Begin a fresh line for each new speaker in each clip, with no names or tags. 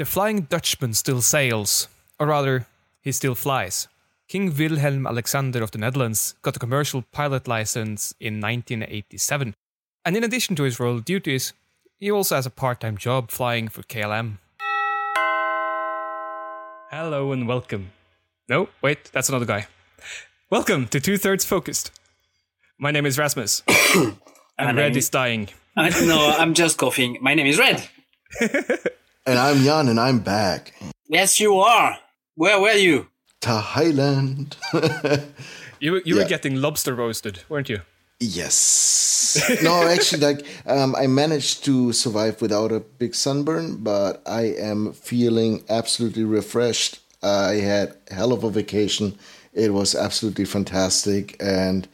The Flying Dutchman still sails, or rather, he still flies. King Wilhelm Alexander of the Netherlands got a commercial pilot license in 1987, and in addition to his royal duties, he also has a part time job flying for KLM. Hello and welcome. No, wait, that's another guy. Welcome to Two Thirds Focused. My name is Rasmus, and Red
name-
is dying.
I, no, I'm just coughing. My name is Red.
And I'm Jan, and I'm back.
Yes, you are. Where were you?
Thailand.
You, you were getting lobster roasted, weren't you?
yes. No, actually, like um, I managed to survive without a big sunburn, but I am feeling absolutely refreshed. I had a hell of a vacation. It was absolutely fantastic, and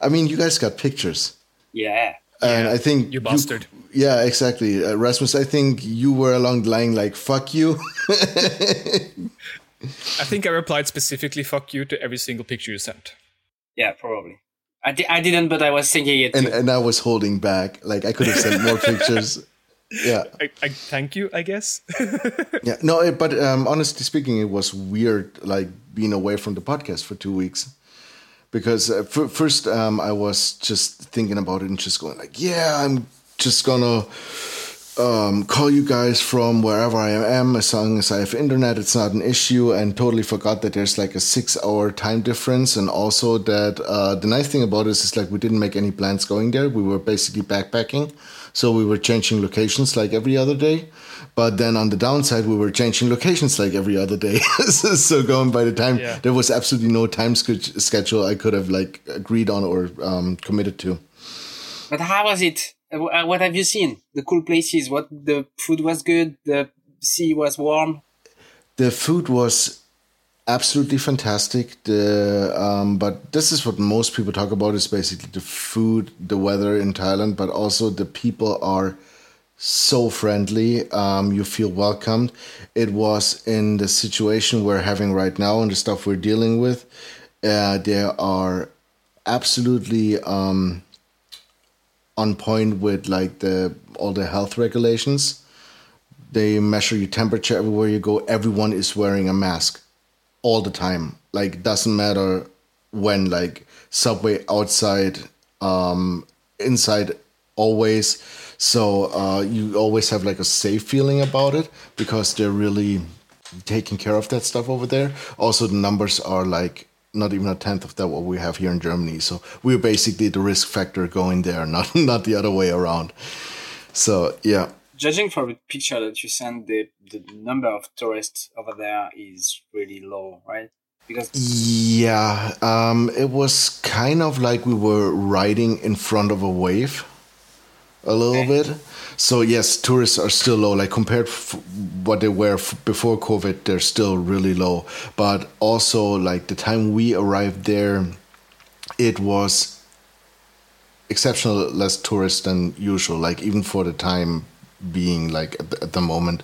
I mean, you guys got pictures.
Yeah.
And I think
you bastard.
Yeah, exactly, uh, Rasmus. I think you were along the line like "fuck you."
I think I replied specifically "fuck you" to every single picture you sent.
Yeah, probably. I, di- I didn't, but I was thinking it.
and and I was holding back. Like I could have sent more pictures. Yeah,
I, I thank you, I guess.
yeah. No, it, but um, honestly speaking, it was weird, like being away from the podcast for two weeks, because uh, f- first um, I was just thinking about it and just going like, yeah, I'm just gonna um, call you guys from wherever I am as long as I have internet. It's not an issue, and totally forgot that there's like a six-hour time difference, and also that uh, the nice thing about this is like we didn't make any plans going there. We were basically backpacking, so we were changing locations like every other day. But then on the downside, we were changing locations like every other day. so, so going by the time,
Yeah.
there was absolutely no time sch- schedule I could have like agreed on or um, committed to.
But how was it? Uh, wh- What have you seen? The cool places. What the food was good. The sea was warm.
The food was absolutely fantastic. The um, but this is what most people talk about is basically the food, the weather in Thailand, but also the people are so friendly. Um, you feel welcomed. It was in the situation we're having right now and the stuff we're dealing with. Uh, there are absolutely um, on point with like the all the health regulations. They measure your temperature everywhere you go. Everyone is wearing a mask all the time. Like doesn't matter when like subway outside um inside always. So uh you always have like a safe feeling about it because they're really taking care of that stuff over there. Also the numbers are like not even a tenth of that what we have here in germany. So we're basically the risk factor going there not not the other way around. So yeah.
Judging from the picture that you sent, the the number of tourists over there is really low, right? Because
Yeah, um, it was kind of like we were riding in front of a wave, a little
Okay.
bit. So yes, tourists are still low. Like compared f- what they were f- before COVID, they're still really low. But also, like the time we arrived there, it was exceptional less tourists than usual. Like even for the time being, like at the, at the moment.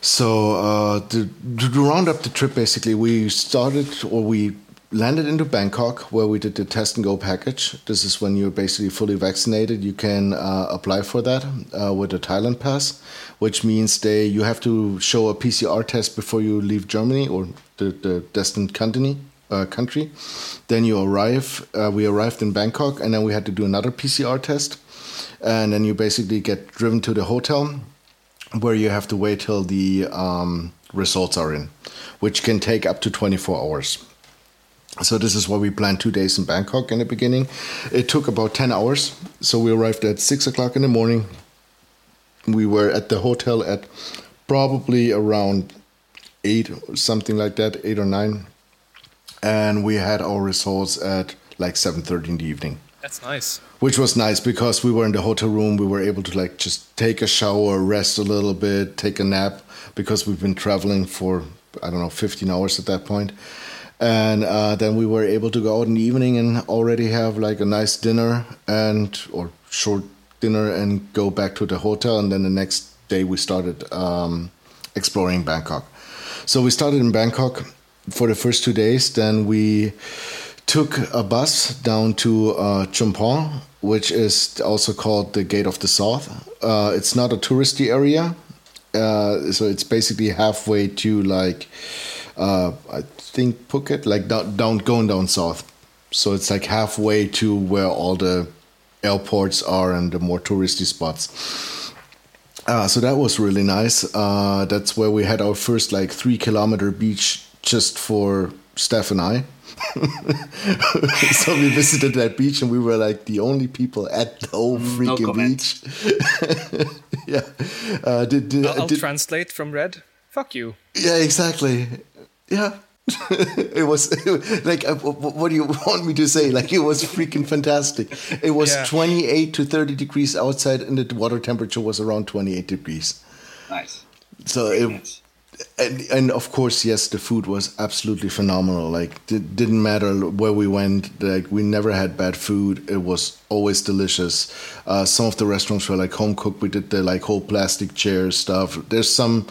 So uh, to, to round up the trip, basically, we started or we landed into Bangkok, where we did the test and go package. This is when you're basically fully vaccinated. You can uh, apply for that uh, with a Thailand pass, which means they you have to show a PCR test before you leave Germany or the, the destined country. Uh, country, then you arrive. Uh, we arrived in Bangkok, and then we had to do another PCR test, and then you basically get driven to the hotel where you have to wait till the um, results are in, which can take up to 24 hours. So this is why we planned two days in Bangkok in the beginning. It took about 10 hours. So we arrived at six o'clock in the morning. We were at the hotel at probably around eight something like that, eight or nine, and we had our results at like 7:30 in the evening
That's nice.
which was nice because we were in the hotel room we were able to like just take a shower rest a little bit take a nap because we've been traveling for i don't know 15 hours at that point and uh, then we were able to go out in the evening and already have like a nice dinner and or short dinner and go back to the hotel and then the next day we started um, exploring bangkok so we started in bangkok for the first two days then we took a bus down to uh, which is also called the Gate of the South. Uh, it's not a touristy area. Uh, so it's basically halfway to like uh, I think Phuket, like down, down going down south. So it's like halfway to where all the airports are and the more touristy spots. Uh, so that was really nice. Uh, that's where we had our first like three kilometer beach just for Steph and I. so we visited that beach and we were like the only people at the whole freaking
no
beach. yeah. Uh, did, did,
I'll, I'll
did,
translate from red. Fuck you.
yeah, exactly. Yeah. it was like, uh, what do you want me to say? Like, it was freaking fantastic. It was
Yeah.
28 to 30 degrees outside, and the water temperature was around 28 degrees.
Nice.
So it,
Nice.
and, and of course, yes, the food was absolutely phenomenal. Like, it didn't matter where we went. Like, we never had bad food. It was always delicious. Uh, some of the restaurants were like home cooked. We did the like whole plastic chair stuff. There's some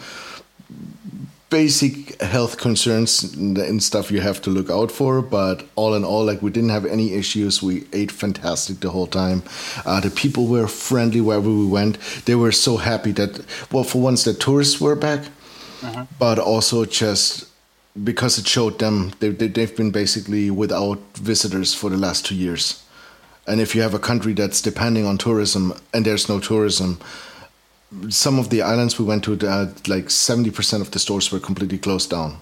basic health concerns and stuff you have to look out for but all in all like we didn't have any issues. We ate fantastic the whole time. Uh, the people were friendly wherever we went. They were so happy that well for once the tourists were back but also just because it showed them they, they, they've been basically without visitors for the last two years. And if you have a country that's depending on tourism and there's no tourism some of the islands we went to, uh, like 70% of the stores were completely closed down.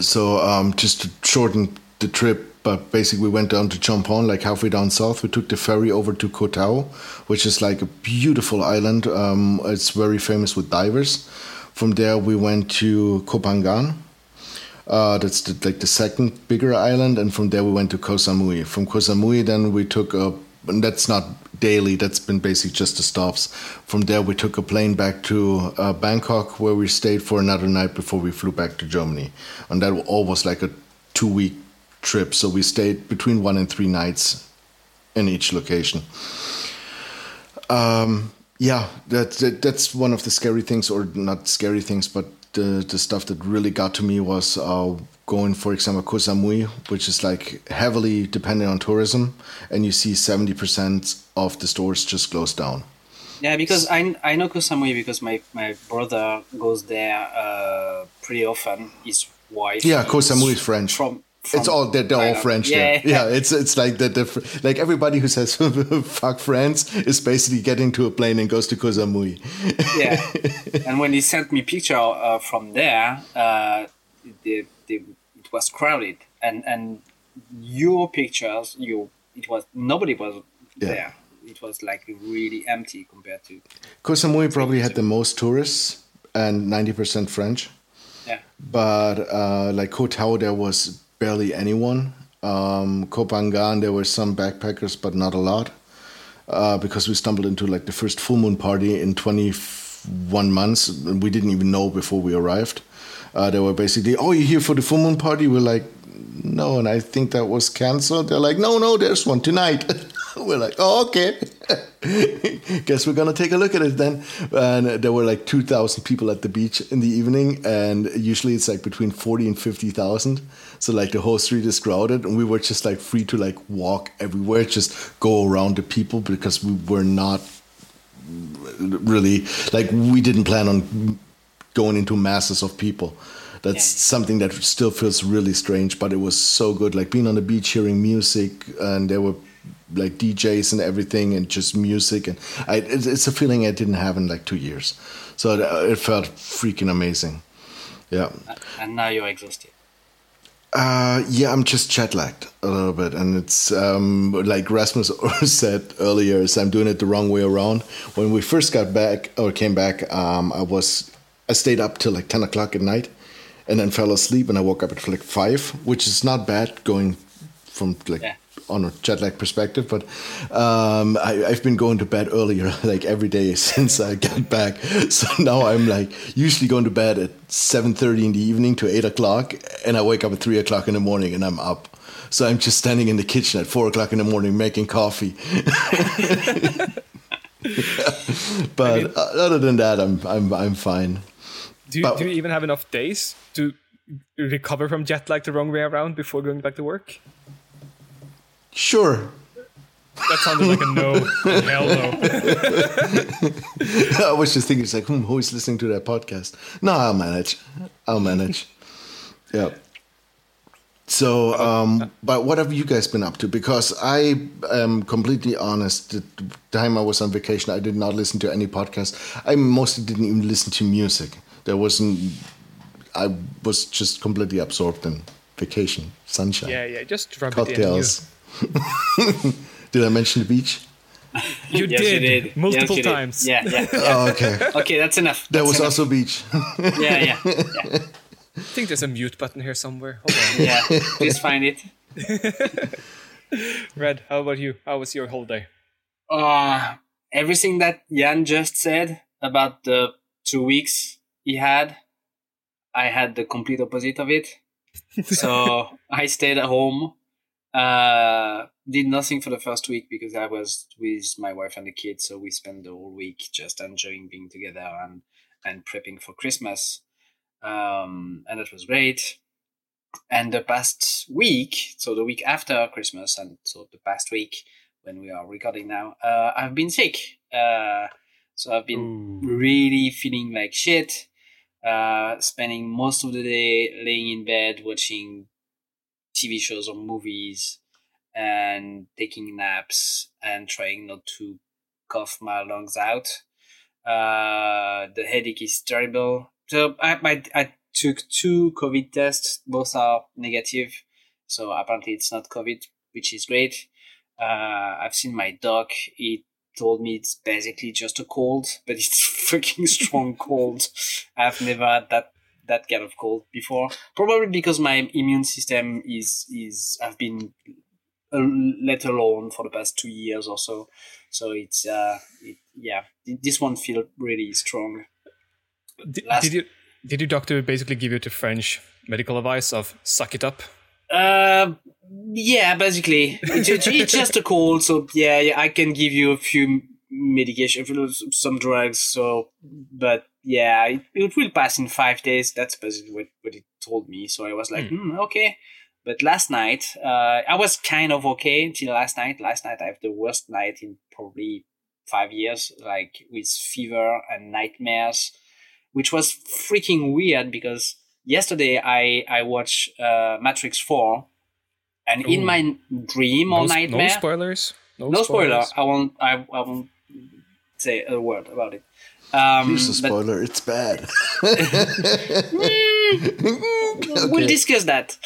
So um, just to shorten the trip, but basically we went down to Chumphon, like halfway down south. We took the ferry over to Koh Tao, which is like a beautiful island. Um, it's very famous with divers. From there we went to Koh Phangan. Uh, that's the, like the second bigger island, and from there we went to Koh Samui. From Koh Samui, then we took a, and that's not daily. That's been basically just the stops. From there, we took a plane back to uh, Bangkok, where we stayed for another night before we flew back to Germany, and that all was like a two-week trip. So we stayed between one and three nights in each location. Um, yeah, that, that that's one of the scary things, or not scary things, but the the stuff that really got to me was uh, going, for example, Koh Samui, which is like heavily dependent on tourism, and you see seventy percent of the stores just closed down.
Yeah, because I, I know Koh Samui because my, my brother goes there uh, pretty often. His wife.
Yeah, Koh Samui is French.
From, from
it's all they're, they're all French
Yeah.
Yeah, it's it's like the, the like everybody who says fuck France is basically getting to a plane and goes to Koh Samui.
yeah. And when he sent me picture uh, from there, uh, the, the, it was crowded, and and your pictures, you it was nobody was
Yeah.
there. It was like really empty compared to
Koh Samui probably had the most tourists and ninety percent French.
yeah.
but uh, like Koh Tao, there was barely anyone. Um, Koh Phangan, there were some backpackers, but not a lot, uh, because we stumbled into like the first full moon party in 21 months. We didn't even know before we arrived. Uh, they were basically, "Oh, you're here for the full moon party?" We're like, "No," and I think that was canceled. They're like, "No, no, there's one tonight." we're like, "Oh, okay." Guess we're gonna take a look at it then. And there were like two thousand people at the beach in the evening, and usually it's like between forty and fifty thousand. So like the whole street is crowded, and we were just like free to like walk everywhere, just go around the people because we were not really like we didn't plan on going into masses of people. That's
Yeah.
something that still feels really strange, but it was so good. Like being on the beach, hearing music, and there were like DJs and everything, and just music, and I, it's, it's a feeling I didn't have in like two years. So it, uh, it felt freaking amazing. Yeah.
And now you're exhausted.
Uh, yeah, I'm just jet lagged a little bit, and it's um, like Rasmus said earlier, is I'm doing it the wrong way around. When we first got back or came back, um, I was I stayed up till like ten o'clock at night, and then fell asleep, and I woke up at like five, which is not bad going from like
Yeah.
On a jet lag perspective. But um, I, I've been going to bed earlier, like every day since I got back. So now I'm like usually going to bed at seven thirty in the evening to eight o'clock, and I wake up at three o'clock in the morning, and I'm up. So I'm just standing in the kitchen at four o'clock in the morning making coffee. but uh, other than that, I'm I'm I'm fine.
Do you,
But-
do you even have enough days to recover from jet lag the wrong way around before going back to work?
Sure.
That sounded like a no. Hell no.
I was just thinking, it's like, hmm, who is listening to that podcast? No, I'll manage. I'll manage. yeah. So, um, but what have you guys been up to? Because I am completely honest. The time I was on vacation, I did not listen to any podcast. I mostly didn't even listen to music. There wasn't. I was just completely absorbed in vacation, sunshine,
Yeah, yeah. Just rub
cocktails. did I mention the beach?
You,
Yes,
did,
you did
multiple
Yes, you did.
times.
Yeah, yeah.
Oh, okay.
Okay, that's enough.
There
That's
was
enough.
also beach.
Yeah, yeah, yeah.
I think there's a mute button here somewhere. Hold on.
yeah. Please find it.
Red, how about you? How was your holiday?
Uh, everything that Jan just said about the two weeks he had, I had the complete opposite of it. So I stayed at home, uh, did nothing for the first week because I was with my wife and the kids. So we spent the whole week just enjoying being together and, and prepping for Christmas. Um, and that was great. And the past week, so the week after Christmas, and so the past week when we are recording now, uh, I've been sick. Uh, so I've been really feeling like shit. Uh, spending most of the day laying in bed watching TV shows or movies and taking naps and trying not to cough my lungs out. Uh, the headache is terrible. So I, I, I took two COVID tests. Both are negative. So apparently it's not COVID, which is great. Uh, I've seen my dog. He told me it's basically just a cold, but it's fucking strong cold. I've never had that that kind of cold before. Probably because my immune system is is I've been let alone for the past two years or so. So it's uh it, yeah this one feel really strong.
Did,
Last-
did you did your doctor basically give you the French medical advice of suck it up?
Uh, yeah, basically, it's, just a cold. So yeah, yeah, I can give you a few medication, some drugs. So, but yeah, it, it will pass in five days. That's basically what what it told me. So I was like, hmm, okay. But last night, uh, I was kind of okay until last night. Last night, I have the worst night in probably five years, like with fever and nightmares, which was freaking weird because yesterday I I watched uh, Matrix Four, and in my dream or
no,
nightmare,
no spoilers. No,
no spoiler.
spoilers.
I won't. I, I won't say a word about it. Um,
Here's a
but
spoiler. It's bad.
we'll discuss that.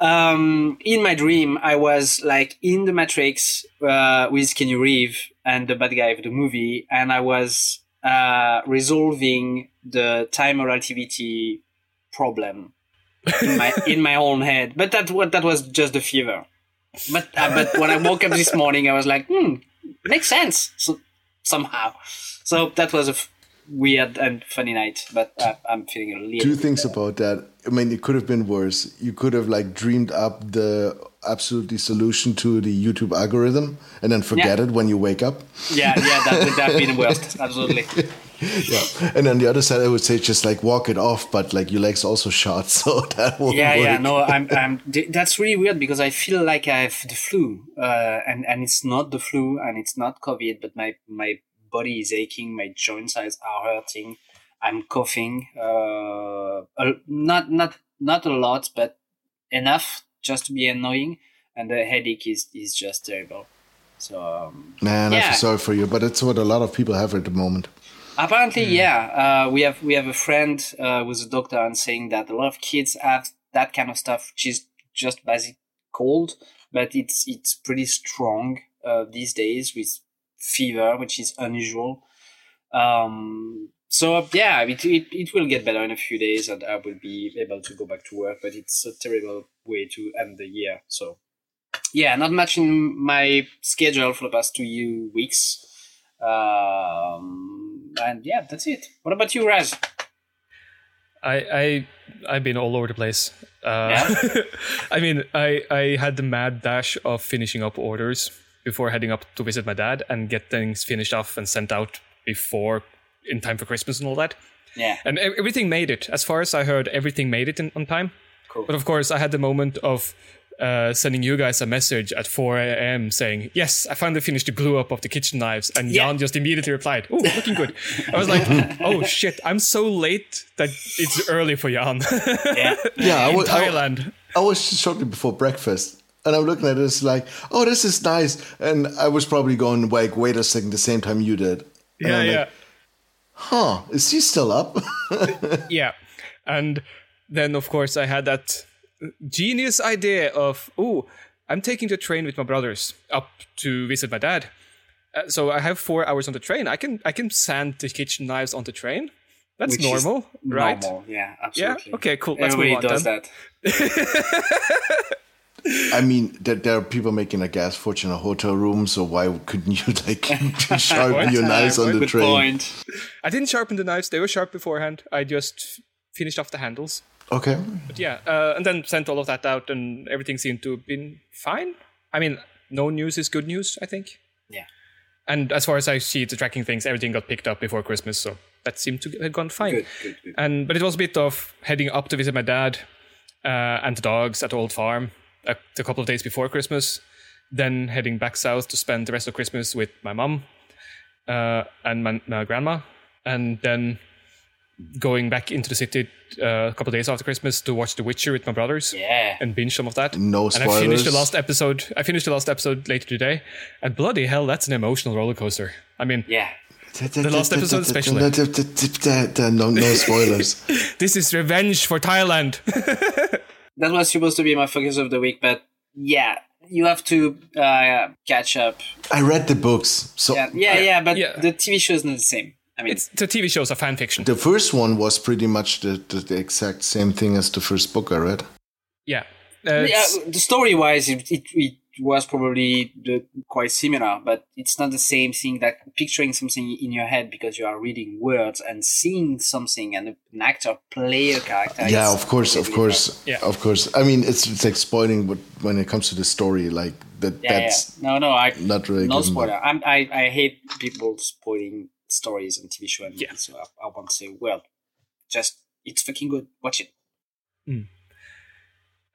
Um, in my dream, I was like in the Matrix uh, with Keanu Reeves and the bad guy of the movie, and I was uh, resolving the time relativity problem in my in my own head. But that what that was just the fever. But uh, but when I woke up this morning, I was like, hmm, makes sense so, somehow. So that was a f- weird and funny night. But uh, I'm feeling a little.
Two things about that. I mean, it could have been worse. You could have like dreamed up the absolutely solution to the YouTube algorithm and then forget
Yeah.
it when you wake up.
Yeah, yeah, that would have been worst. Absolutely.
Yeah. And on the other side, I would say just like walk it off, but like your legs also shot, so that won't
Yeah, yeah. No, I'm. I'm. That's really weird because I feel like I have the flu, uh, and and it's not the flu, and it's not COVID, but my my body is aching, my joints are are hurting, I'm coughing, uh, not not not a lot, but enough just to be annoying, and the headache is is just terrible. So um,
Man, I
Yeah.
feel sorry for you, but it's what a lot of people have at the moment.
Apparently, yeah. Uh, we have we have a friend uh, who's a doctor and saying that a lot of kids have that kind of stuff, which is just basic cold, but it's it's pretty strong uh, these days with fever, which is unusual. Um, so yeah, it, it it will get better in a few days, and I will be able to go back to work. But it's a terrible way to end the year. So yeah, not much in my schedule for the past two weeks. Um, and yeah, that's it. What about you, Raz?
I I I've been all over the place. Uh, I mean, I I had the mad dash of finishing up orders before heading up to visit my dad and get things finished off and sent out before in time for Christmas and all that.
Yeah,
And everything made it. As far as I heard, everything made it in, on time.
cool.
But of course, I had the moment of uh, sending you guys a message at 4 a.m. saying, Yes, I finally finished the glue up of the kitchen knives. And
Yeah.
Jan just immediately replied, Oh, looking good. I was like, Oh shit, I'm so late that it's early for Jan.
Yeah.
Yeah, I
In
was, I,
Thailand.
I was shortly before breakfast, and I'm looking at this like, oh, this is nice, and I was probably going like, wait a second, the same time you did. And
Yeah,
I'm
yeah.
like, huh? Is he still up?
Yeah. And then, of course, I had that genius idea of, oh, I'm taking the train with my brothers up to visit my dad. Uh, so I have four hours on the train. I can I can sand the kitchen knives on the train. That's
Which is
normal, right?
Normal. Yeah,
Yeah.
absolutely.
Okay. Cool. Let's
Everybody
move on
does
then.
that.
I mean, there, there are people making a gas fortune in a hotel room, so why couldn't you like sharpen your knives on the train?
point.
I didn't sharpen the knives; they were sharp beforehand. I just finished off the handles.
Okay.
But yeah, uh, and then sent all of that out, and everything seemed to have been fine. I mean, no news is good news. I think.
Yeah.
And as far as I see the tracking things, everything got picked up before Christmas, so that seemed to have gone fine.
Good, good, good.
And but it was a bit of heading up to visit my dad uh, and the dogs at the old farm a, a couple of days before Christmas, then heading back south to spend the rest of Christmas with my mum uh, and my, my grandma, and then going back into the city uh, a couple of days after Christmas to watch The Witcher with my brothers
Yeah.
and binge some of that.
No
And I finished the last episode. I finished the last episode later today, and bloody hell, that's an emotional roller coaster. I mean,
Yeah.
The
last episode especially.
No, no spoilers.
this is revenge for Thailand.
That was supposed to be my focus of the week, but yeah, you have to uh, catch up.
I read the books, so
Yeah, yeah, yeah but
Yeah.
the TV show is not the same. I mean,
it's the TV shows are fan fiction.
the first one was pretty much the, the, the exact same thing as the first book I read.
Yeah. Uh,
yeah, the story wise, it, it, it was probably the, quite similar, but it's not the same thing that picturing something in your head because you are reading words and seeing something and an actor play a character.
yeah, of course, of
completely
course,
Yeah.
of course. I mean, it's it's like spoiling what when it comes to the story, like that.
Yeah,
that's
yeah. No, no, I
not really
no spoiler. I'm, I I hate people spoiling stories on TV show and
Yeah.
so I, I want to say, well, just it's fucking good. Watch it.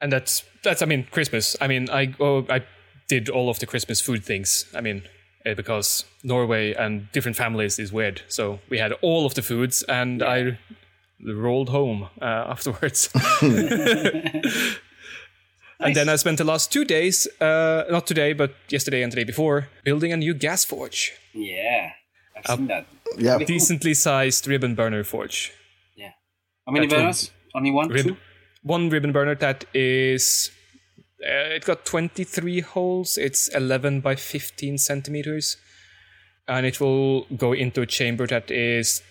and that's that's I mean Christmas. I mean I oh, I did all of the Christmas food things. I mean eh, because Norway and different families is weird, so we had all of the foods, and I rolled home uh, afterwards. And then I spent the last two days, uh, not today, but yesterday and the day before, building a new gas forge.
Yeah, I've seen that.
Yeah,
Decently sized ribbon burner forge.
Yeah. How many
That one-
burners? Only one,
Rib-
two.
one ribbon burner that is uh, it got 23 holes it's 11 by 15 centimeters and it will go into a chamber that is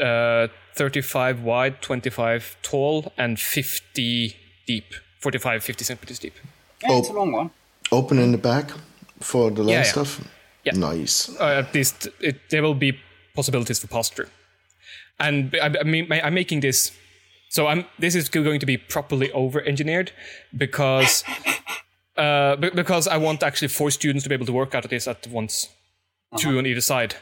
uh, 35 wide 25 tall and 50 deep 45 50 centimeters deep
Yeah, it's a
Oh.
long one.
open in the back for the land
Yeah, yeah.
stuff.
Yeah.
Nice.
uh, at least it, there will be possibilities for posture. And I, I mean, I'm making this. So I'm. This is going to be properly over-engineered because uh, be- because I want actually four students to be able to work out of this at once, two on either side,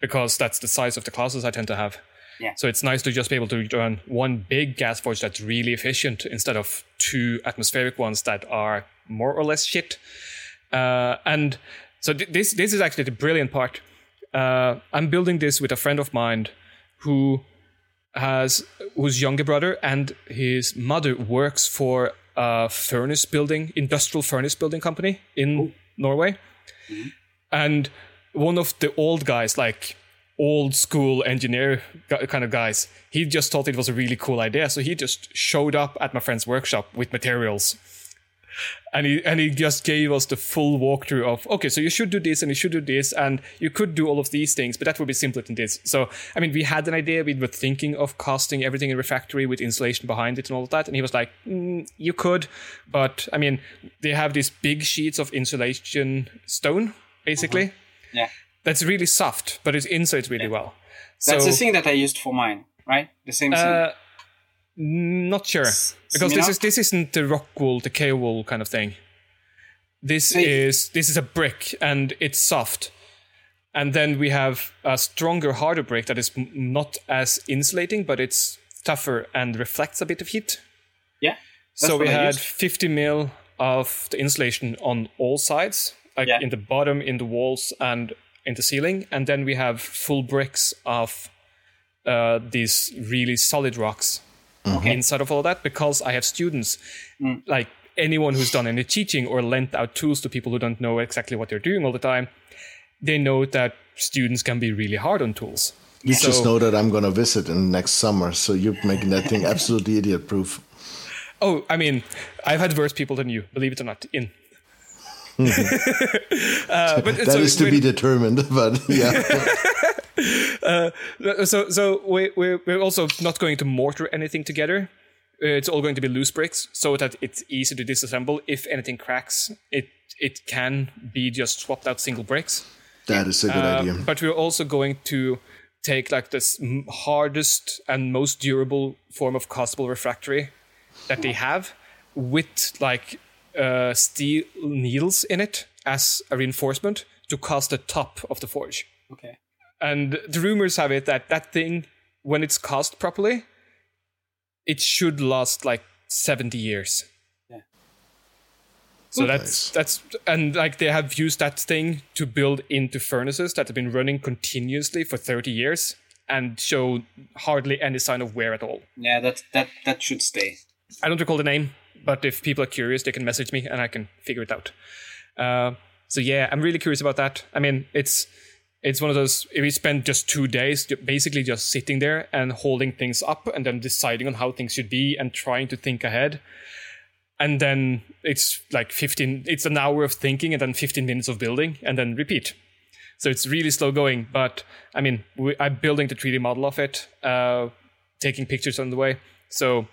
because that's the size of the classes I tend to have.
Yeah.
So it's nice to just be able to run one big gas forge that's really efficient instead of two atmospheric ones that are more or less shit. Uh, and so th- this this is actually the brilliant part. Uh, I'm building this with a friend of mine who has whose younger brother and his mother works for a furnace building industrial furnace building company in Norway, and one of the old guys like old school engineer kind of guys he just thought it was a really cool idea. So he just showed up at my friend's workshop with materials and he and he just gave us the full walkthrough of okay so you should do this and you should do this and you could do all of these things but that would be simpler than this so i mean we had an idea we were thinking of casting everything in refractory with insulation behind it and all of that and he was like mm, you could but i mean they have these big sheets of insulation stone basically
Yeah.
that's really soft but it insulates really well
That's
so
the thing that I used for mine, right? The same thing.
Not sure because this is this isn't the rock wool, the K wool kind of thing. This is this is a brick and it's soft, and then we have a stronger, harder brick that is m- not as insulating, but it's tougher and reflects a bit of heat.
yeah.
so we
I
had
used.
50 mil of the insulation on all sides, like
Yeah.
in the bottom, in the walls, and in the ceiling. And then we have full bricks of uh, these really solid rocks Mm-hmm. inside of all that because I have students, mm. like anyone who's done any teaching or lent out tools to people who don't know exactly what they're doing all the time, they know that students can be really hard on tools.
You
So-
just know that I'm gonna visit in next summer, so you're making that thing absolutely idiot proof.
Oh, I mean, I've had worse people than you, believe it or not, in. Mm-hmm. uh, but
That
so
is to
when-
be determined, but yeah.
So so we, we're, we're also not going to mortar anything together. Uh, It's all going to be loose bricks so that it's easy to disassemble. If anything cracks, it it can be just swapped out single bricks.
That is a good
Uh,
idea.
But we're also going to take like this hardest and most durable form of castable refractory that they have with like uh, steel needles in it as a reinforcement to cast the top of the forge.
Okay.
And the rumors have it that that thing, when it's cast properly, it should last like 70 years.
Yeah.
So that's
Nice.
that's and like they have used that thing to build into furnaces that have been running continuously for 30 years and show hardly any sign of wear at all.
Yeah, that that that should stay.
I don't recall the name, but if people are curious, they can message me and I can figure it out. Uh, so yeah, I'm really curious about that. I mean, it's it's one of those. If we spend just two days basically just sitting there and holding things up and then deciding on how things should be and trying to think ahead. And then it's like 15. It's an hour of thinking and then 15 minutes of building and then repeat. So it's really slow going. But I mean, we, I'm building the 3D model of it, uh, taking pictures on the way. So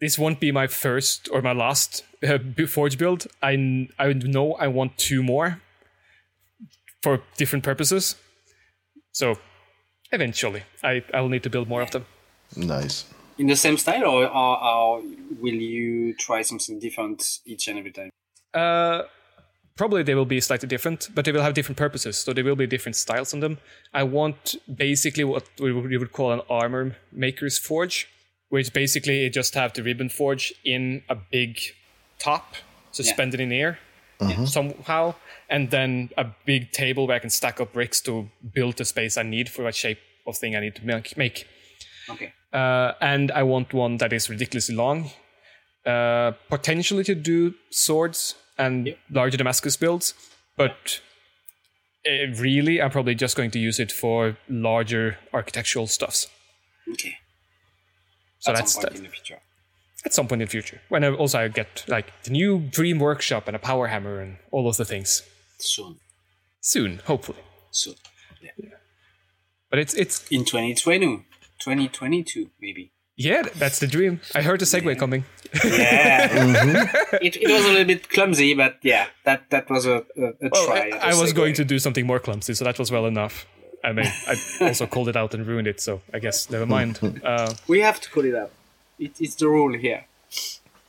this won't be my first or my last uh, Forge build. I I know I want two more for different purposes. So eventually, I I will need to build more of them.
Nice.
In the same style, or, or, or will you try something different each and every time?
Uh, probably they will be slightly different, but they will have different purposes. So there will be different styles on them. I want basically what we would we would call an armor maker's forge, which basically it just have the ribbon forge in a big top suspended in air somehow, and then a big table where I can stack up bricks to build the space I need for what shape of thing I need to make. make.
Okay.
Uh, and I want one that is ridiculously long, uh, potentially to do swords and larger Damascus builds, but uh, really, I'm probably just going to use it for larger architectural stuffs.
Okay.
So
At
that's that,
in the future.
At some point in the future. When I also I get like the new Dream Workshop and a power hammer and all of the things
Soon.
soon, hopefully.
Soon. Yeah.
But it's it's
In 2020, 2022, maybe.
yeah, that's the dream. I heard the segue coming.
Yeah. it, it was a little bit clumsy, but yeah, that, that was a, a, a
Well,
try.
I, I was going to do something more clumsy, so that was well enough. I mean, I also called it out and ruined it, so I guess never mind. Uh,
We have to call it out. It, it's the rule here.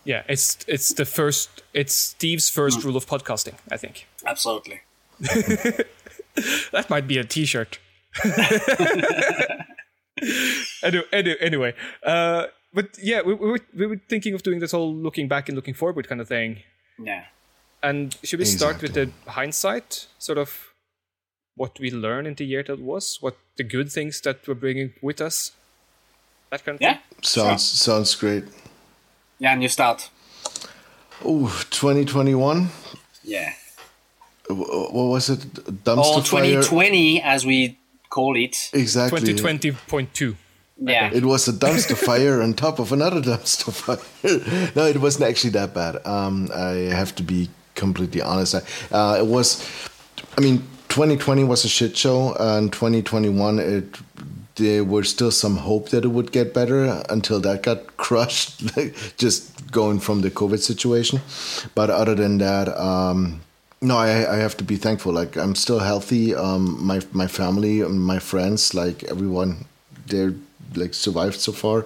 yeah, it's it's the first. It's Steve's first rule of podcasting. I think
Absolutely.
that might be a T-shirt. anyway, anyway, anyway uh, but yeah, we, we, were, we were thinking of doing this whole looking back and looking forward kind of thing.
Yeah.
And should we start with the hindsight, sort of what we learned in the year that was, what the good things that we're bringing with us, that kind of
Yeah.
thing.
Sounds sounds great.
Yeah, and you start.
Oh, 2021.
Yeah.
What was it? Dumpster
Or
fire.
2020, as we call it.
Exactly.
2020.2.
Yeah.
It was a dumpster fire on top of another dumpster fire. no, it wasn't actually that bad. Um, I have to be completely honest. I, uh, it was, I mean, 2020 was a shit show, and 2021 it there was still some hope that it would get better until that got crushed, just going from the COVID situation. But other than that, um, no, I, I have to be thankful. Like I'm still healthy. Um, my my family and my friends, like everyone, they're like survived so far.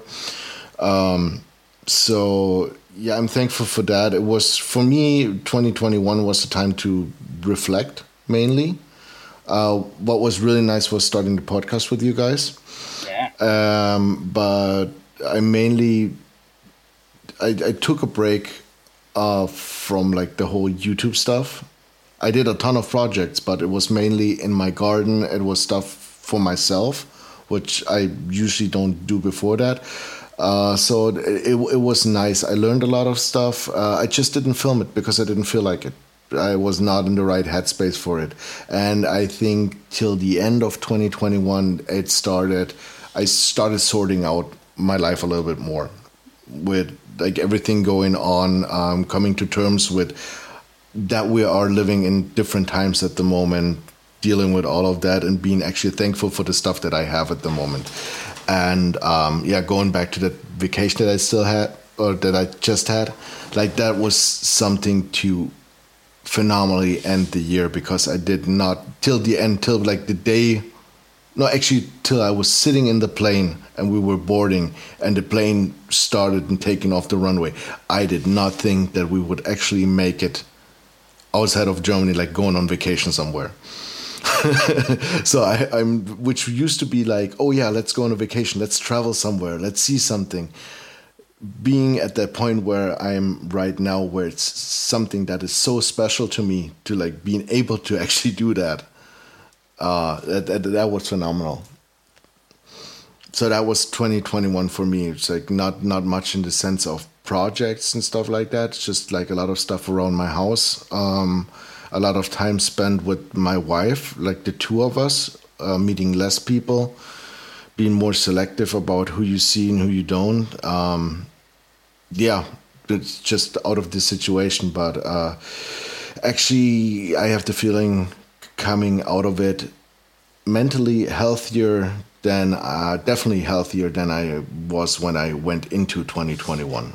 Um, so yeah, I'm thankful for that. It was for me, 2021 was the time to reflect mainly. Uh, what was really nice was starting the podcast with you guys. Um, but I mainly I, I took a break uh, from like the whole YouTube stuff. I did a ton of projects, but it was mainly in my garden. It was stuff for myself, which I usually don't do before that. Uh, so it, it was nice. I learned a lot of stuff. Uh, I just didn't film it because I didn't feel like it. I was not in the right headspace for it. And I think till the end of 2021, it started, I started sorting out my life a little bit more with like everything going on, um, coming to terms with that we are living in different times at the moment, dealing with all of that and being actually thankful for the stuff that I have at the moment. And um, yeah, going back to that vacation that I still had or that I just had, like that was something to phenomenally end the year because I did not till the end, till like the day no, actually, till I was sitting in the plane and we were boarding, and the plane started and taking off the runway. I did not think that we would actually make it outside of Germany, like going on vacation somewhere. so I, I'm, which used to be like, oh yeah, let's go on a vacation, let's travel somewhere, let's see something. Being at that point where I'm right now, where it's something that is so special to me to like being able to actually do that uh, that, that, that was phenomenal. So that was 2021 for me. It's like not not much in the sense of projects and stuff like that. It's just like a lot of stuff around my house. Um, a lot of time spent with my wife, like the two of us, uh, meeting less people, being more selective about who you see and who you don't. Um, yeah, it's just out of this situation. But uh, actually, I have the feeling coming out of it mentally healthier than uh, definitely healthier than I was when I went into 2021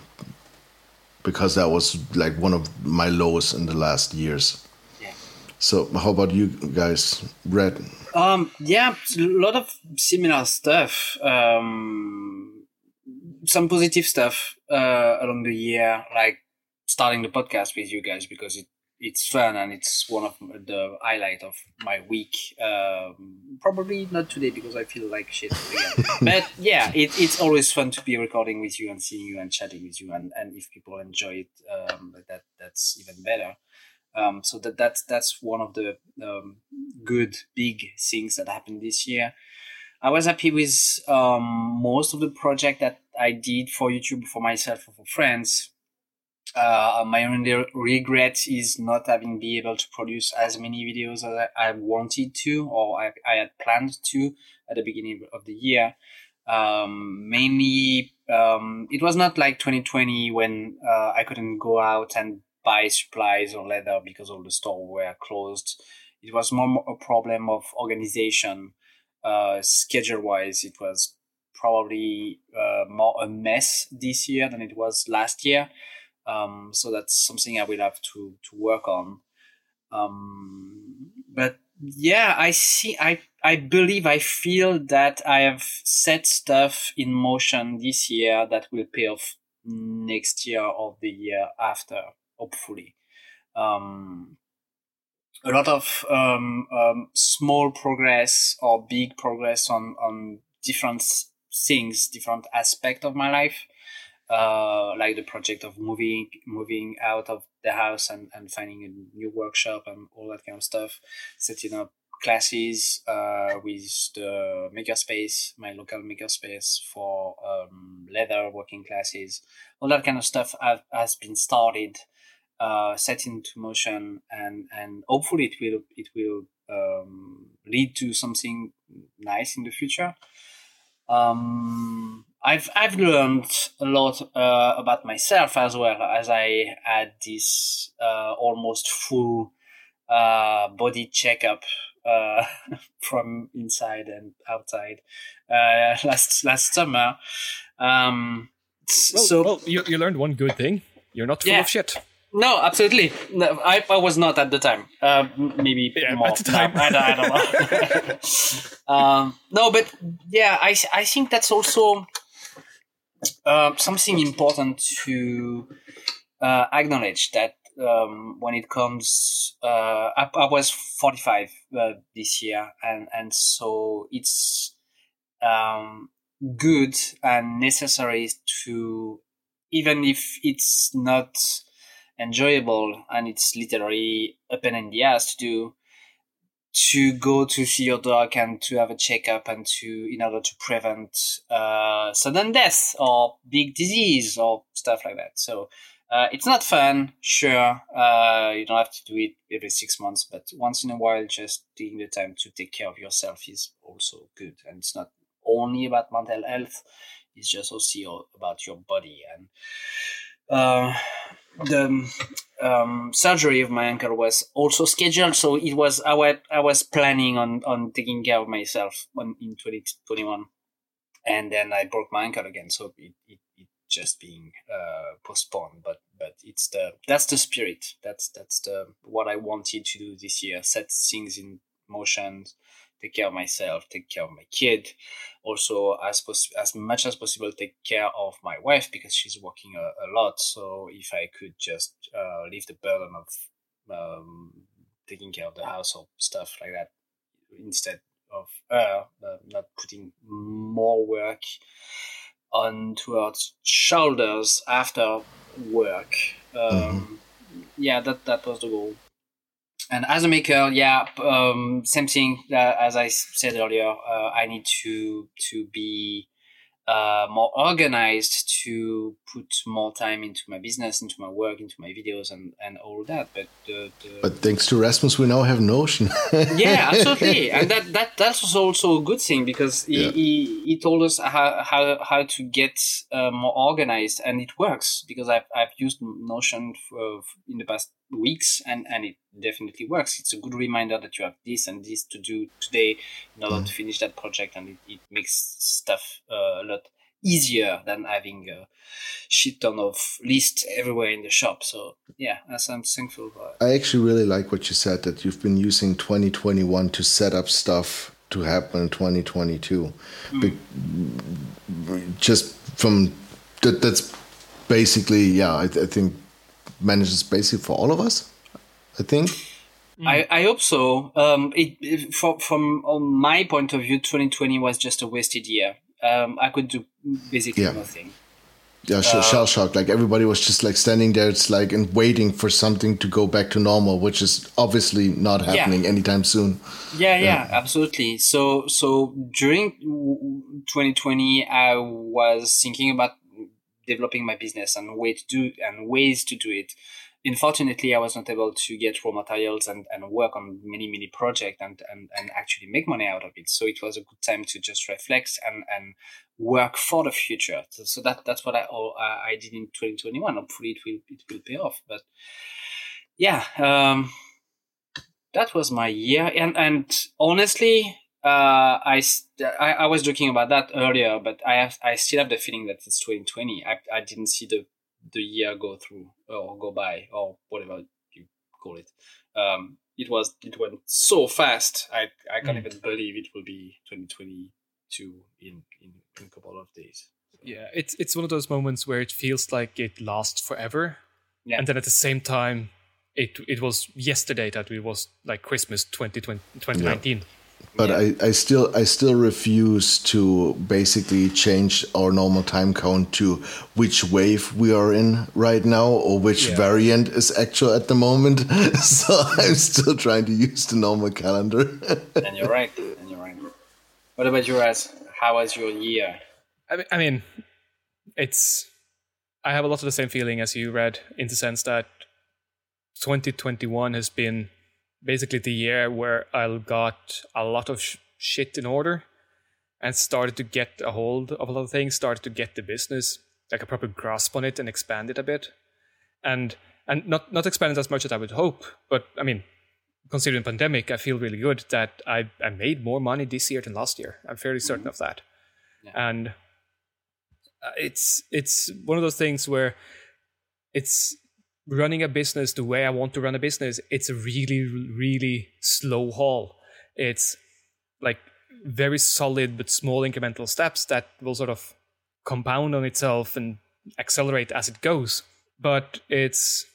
because that was like one of my lowest in the last years. Yeah. So how about you guys, Red?
Um, yeah, a lot of similar stuff. Um, some positive stuff uh, along the year, like starting the podcast with you guys because it it's fun and it's one of the highlight of my week. Um, probably not today because I feel like shit again. but yeah, it, it's always fun to be recording with you and seeing you and chatting with you. And, and if people enjoy it, um, that that's even better. Um, so that that's that's one of the um, good big things that happened this year. I was happy with um, most of the project that I did for YouTube for myself or for friends uh, my only regret is not having been able to produce as many videos as I, I wanted to or I, I, had planned to at the beginning of the year. Um, mainly, um, it was not like 2020 when uh, I couldn't go out and buy supplies or leather because all the stores were closed. It was more a problem of organization. Uh, schedule wise, it was probably uh, more a mess this year than it was last year. Um, so that's something I will have to to work on. Um, but yeah, I see. I I believe I feel that I have set stuff in motion this year that will pay off next year or the year after, hopefully. Um, a lot of um, um, small progress or big progress on on different things, different aspect of my life uh, like the project of moving moving out of the house and, and finding a new workshop and all that kind of stuff setting up classes uh, with the makerspace my local makerspace for um, leather working classes. All that kind of stuff have, has been started uh, set into motion and and hopefully it will it will um, lead to something nice in the future. Um, I've I've learned a lot uh, about myself as well as I had this uh, almost full uh, body checkup uh, from inside and outside uh, last last summer. Um,
well, so well, you you learned one good thing: you're not full yeah. of shit.
No, absolutely. No, I, I was not at the time. Uh, maybe yeah, more. At the time. No, I, I, don't know. um, no, but yeah, I, I think that's also uh, something important to uh, acknowledge that um, when it comes, uh, I, I, was 45 uh, this year, and, and so it's um, good and necessary to, even if it's not enjoyable and it's literally a pain in the ass to do to go to see your dog and to have a checkup and to in order to prevent uh, sudden death or big disease or stuff like that. So uh, it's not fun sure uh, you don't have to do it every six months but once in a while just taking the time to take care of yourself is also good. And it's not only about mental health it's just also about your body. And uh, the um, surgery of my ankle was also scheduled, so it was I was I was planning on on taking care of myself when, in 2021, and then I broke my ankle again, so it, it, it just being uh, postponed. But but it's the that's the spirit. That's that's the what I wanted to do this year. Set things in motion, take care of myself, take care of my kid, also as pos- as much as possible take care of my wife because she's working a, a lot. So if I could just uh, leave the burden of um, taking care of the household stuff like that instead of her, uh, not putting more work onto her shoulders after work. Um, mm-hmm. Yeah, that that was the goal and as a maker, yeah, um, same thing. Uh, as I said earlier, uh, I need to to be uh, more organized to put more time into my business, into my work, into my videos, and, and all that. But the, the
but thanks to Rasmus, we now have Notion.
yeah, absolutely, and that that that's also a good thing because he, yeah. he, he told us how how, how to get uh, more organized, and it works because I've I've used Notion for, in the past weeks, and and it definitely works. It's a good reminder that you have this and this to do today in order mm. to finish that project, and it, it makes stuff uh, a lot easier than having a shit ton of lists everywhere in the shop. So yeah, as I'm thankful for.
I actually really like what you said that you've been using 2021 to set up stuff to happen in 2022. Mm. Be- just from that, that's basically yeah. I, I think manages basically for all of us. I think.
Mm. I, I hope so. Um, it, it for, from my point of view, 2020 was just a wasted year. Um, I could do basically yeah. nothing.
Yeah, uh, shell shock. Like everybody was just like standing there, it's like and waiting for something to go back to normal, which is obviously not happening yeah. anytime soon.
Yeah, yeah, yeah, absolutely. So, so during 2020, I was thinking about developing my business and way to do and ways to do it unfortunately, I was not able to get raw materials and, and work on many, many projects and, and, and actually make money out of it. So it was a good time to just reflect and, and work for the future. So, so that, that's what I, I did in 2021. Hopefully it will, it will pay off. But yeah, um, that was my year. And, and honestly, uh, I, I, I was joking about that earlier, but I have, I still have the feeling that it's 2020. I, I didn't see the the year go through or go by or whatever you call it. Um, it was it went so fast. I I can't mm. even believe it will be 2022 in in, in a couple of days.
So. Yeah, it's it's one of those moments where it feels like it lasts forever, yeah. and then at the same time, it it was yesterday that it was like Christmas 2020, 2019. Yeah
but yeah. I, I still I still refuse to basically change our normal time count to which wave we are in right now or which yeah. variant is actual at the moment. so I'm still trying to use the normal calendar.
and you're right. And you're right. What about you, Raz? How was your year?
I mean, I mean, it's. I have a lot of the same feeling as you read, in the sense that 2021 has been basically the year where I got a lot of sh- shit in order and started to get a hold of a lot of things, started to get the business like a proper grasp on it and expand it a bit. And and not not expand it as much as I would hope, but I mean, considering pandemic, I feel really good that I, I made more money this year than last year. I'm fairly certain of that. Yeah. And uh, it's it's one of those things where it's running a business the way I want to run a business, it's a really, really slow haul. It's like very solid but small incremental steps that will sort of compound on itself and accelerate as it goes. But it's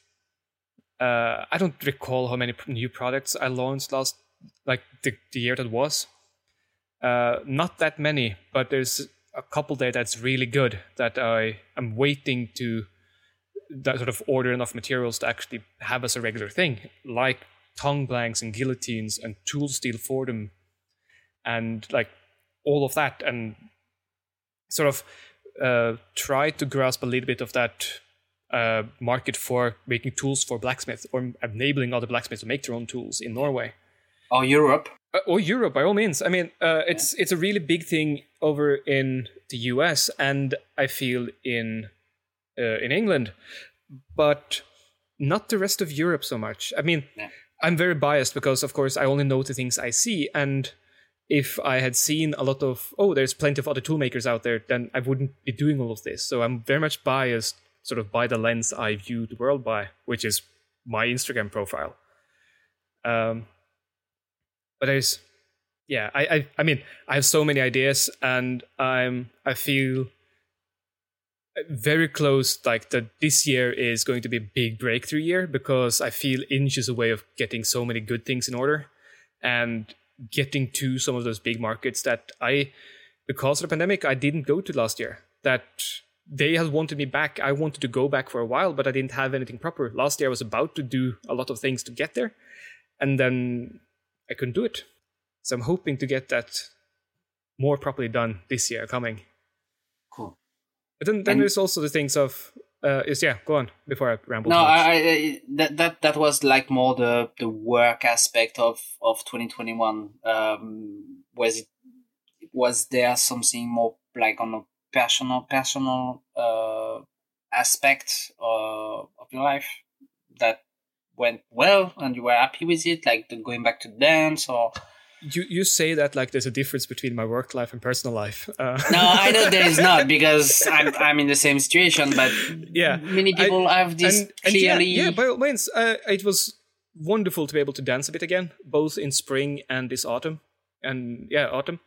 uh, I don't recall how many new products I launched last like the, the year that was. Uh, not that many, but there's a couple there that's really good that I am waiting to that sort of order enough materials to actually have as a regular thing, like tong blanks and guillotines and tool steel for them, and like all of that, and sort of uh, try to grasp a little bit of that uh, market for making tools for blacksmiths or enabling other blacksmiths to make their own tools in Norway
or Europe.
Uh, or Europe, by all means. I mean, uh, it's yeah. it's a really big thing over in the US, and I feel in uh, in England, but not the rest of Europe so much. I mean. I'm very biased because, of course, I only know the things I see, and if I had seen a lot of oh, there's plenty of other toolmakers out there, then I wouldn't be doing all of this. So I'm very much biased, sort of by the lens I view the world by, which is my Instagram profile. Um, but there's yeah I, I i mean i have so many ideas and i'm i feel very close like that this year is going to be a big breakthrough year because i feel inches away of getting so many good things in order and getting to some of those big markets that i because of the pandemic i didn't go to last year that they had wanted me back i wanted to go back for a while but i didn't have anything proper last year i was about to do a lot of things to get there and then I couldn't do it. So I'm hoping to get that more properly done this year coming. But then, then there's also the things of uh, is yeah. Go on before I ramble.
No, I, I, that that that was like more the the work aspect of of 2021. Um, was it was there something more like on a personal personal uh, aspect uh, of your life that went well and you were happy with it, like going back to dance or?
You you say that like there's a difference between my work life and personal life.
Uh. no, I know there is not because I'm I'm in the same situation. But
yeah,
many people I, have this and, and clearly.
Yeah, yeah, by all means, uh, it was wonderful to be able to dance a bit again, both in spring and this autumn. And yeah, autumn.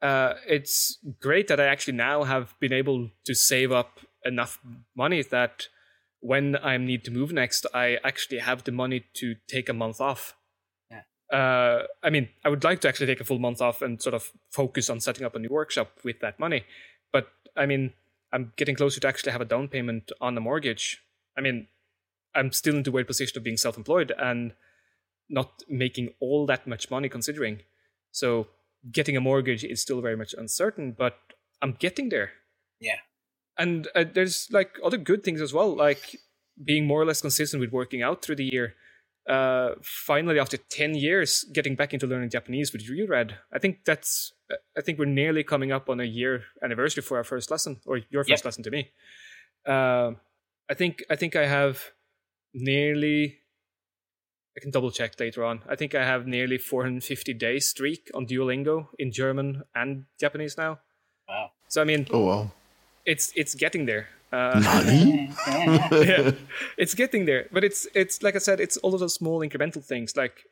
Uh, it's great that I actually now have been able to save up enough money that when I need to move next, I actually have the money to take a month off. Uh, I mean, I would like to actually take a full month off and sort of focus on setting up a new workshop with that money. But I mean, I'm getting closer to actually have a down payment on the mortgage. I mean, I'm still in the weird position of being self-employed and not making all that much money considering. So getting a mortgage is still very much uncertain, but I'm getting there.
Yeah
and uh, there's like other good things as well, like being more or less consistent with working out through the year. Uh, finally, after ten years, getting back into learning Japanese with Reread. I think that's. I think we're nearly coming up on a year anniversary for our first lesson, or your first yep. lesson to me. Uh, I think. I think I have nearly. I can double check later on. I think I have nearly 450 day streak on Duolingo in German and Japanese now.
Wow.
So I mean,
oh wow,
it's it's getting there. Uh, yeah, it's getting there, but it's it's like I said, it's all of those small incremental things, like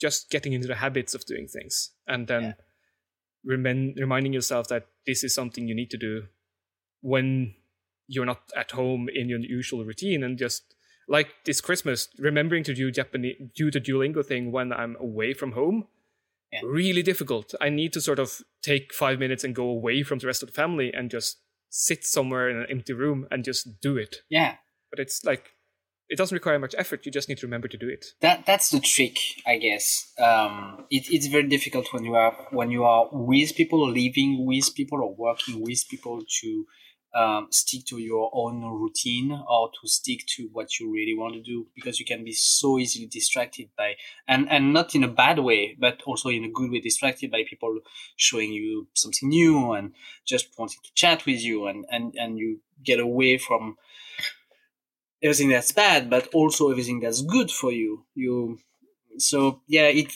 just getting into the habits of doing things, and then yeah. reminding yourself that this is something you need to do when you're not at home in your usual routine, and just like this Christmas, remembering to do Japanese, do the Duolingo thing when I'm away from home. Yeah. Really difficult. I need to sort of take five minutes and go away from the rest of the family and just sit somewhere in an empty room and just do it.
Yeah.
But it's like it doesn't require much effort. You just need to remember to do it.
That that's the trick, I guess. Um, it, it's very difficult when you are when you are with people, living with people, or working with people to um, stick to your own routine or to stick to what you really want to do because you can be so easily distracted by and and not in a bad way but also in a good way distracted by people showing you something new and just wanting to chat with you and and and you get away from everything that's bad but also everything that's good for you. You so yeah it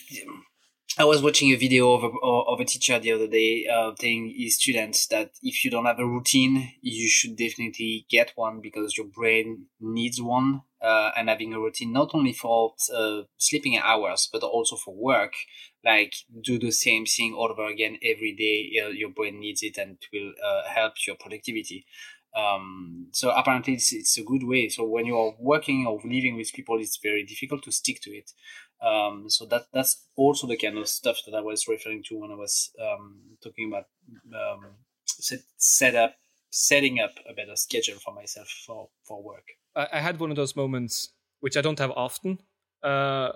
I was watching a video of a, of a teacher the other day uh, telling his students that if you don't have a routine, you should definitely get one because your brain needs one. Uh, and having a routine not only for uh, sleeping hours but also for work, like do the same thing over again every day. your brain needs it and it will uh, help your productivity. Um, so apparently it's, it's a good way. So when you are working or living with people, it's very difficult to stick to it. Um, so that that's also the kind of stuff that I was referring to when I was um, talking about um, set, set up setting up a better schedule for myself for, for work.
I, I had one of those moments which I don't have often, uh,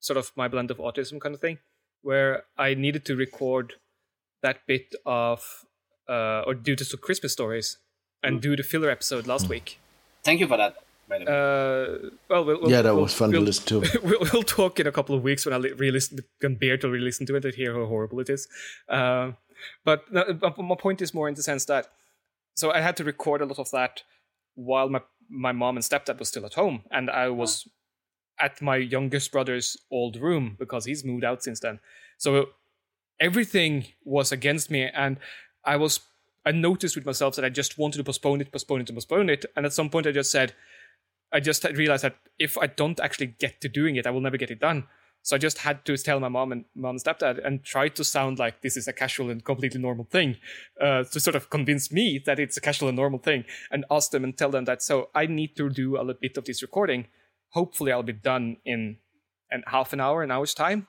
sort of my blend of autism kind of thing, where I needed to record that bit of uh, or do the Christmas stories and mm. do the filler episode last mm. week.
Thank you for that.
Uh, well, we'll,
yeah, that
we'll,
was fun
we'll,
to listen to.
We'll, we'll, talk in a couple of weeks when I re-listen, can bear to re-listen to it and hear how horrible it is. Uh, but my point is more in the sense that so I had to record a lot of that while my my mom and stepdad was still at home, and I was at my youngest brother's old room because he's moved out since then. So everything was against me, and I was I noticed with myself that I just wanted to postpone it, postpone it, and postpone it. And at some point, I just said, I just realized that if I don't actually get to doing it, I will never get it done. So I just had to tell my mom and mom and stepdad and try to sound like this is a casual and completely normal thing, uh, to sort of convince me that it's a casual and normal thing, and ask them and tell them that. So I need to do a little bit of this recording. Hopefully, I'll be done in an half an hour, an hour's time.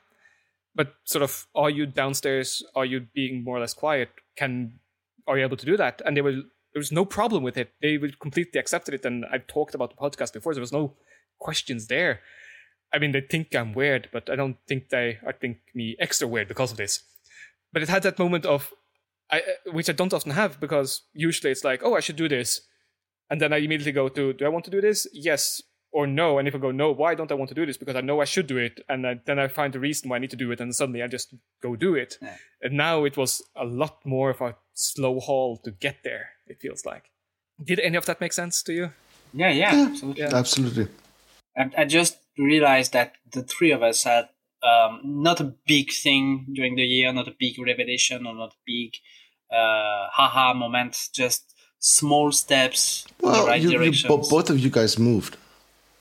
But sort of, are you downstairs? Are you being more or less quiet? Can are you able to do that? And they were there was no problem with it. They completely accepted it, and I've talked about the podcast before. So there was no questions there. I mean, they think I'm weird, but I don't think they I think me extra weird because of this. But it had that moment of, I, which I don't often have because usually it's like, oh, I should do this, and then I immediately go to, do I want to do this? Yes or no. And if I go no, why don't I want to do this? Because I know I should do it, and I, then I find the reason why I need to do it, and suddenly I just go do it. Yeah. And now it was a lot more of a slow haul to get there. It feels like. Did any of that make sense to you?
Yeah, yeah, yeah absolutely.
Yeah. Absolutely.
I just realized that the three of us had um, not a big thing during the year, not a big revelation, or not a big uh, haha moment, just small steps well, in the right you, direction.
both of you guys moved,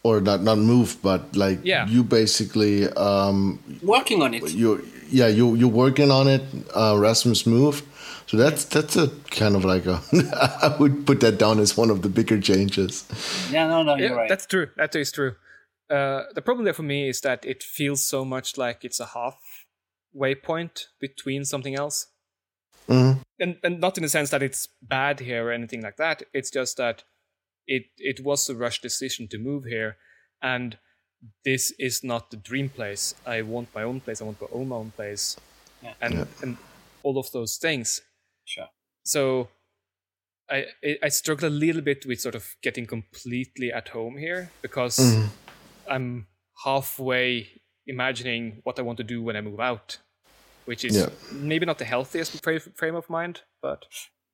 or not not moved, but like
yeah.
you basically um,
working on it.
You yeah you you're working on it. Uh, Rasmus moved. So that's that's a kind of like a I would put that down as one of the bigger changes.
Yeah, no, no, you're yeah, right.
That's true. That is true. Uh, the problem there for me is that it feels so much like it's a halfway point between something else.
Mm-hmm.
And, and not in the sense that it's bad here or anything like that. It's just that it it was a rush decision to move here, and this is not the dream place. I want my own place. I want to own my own place, yeah. and yeah. and all of those things.
Sure.
So I I struggle a little bit with sort of getting completely at home here because mm. I'm halfway imagining what I want to do when I move out, which is yeah. maybe not the healthiest frame of mind, but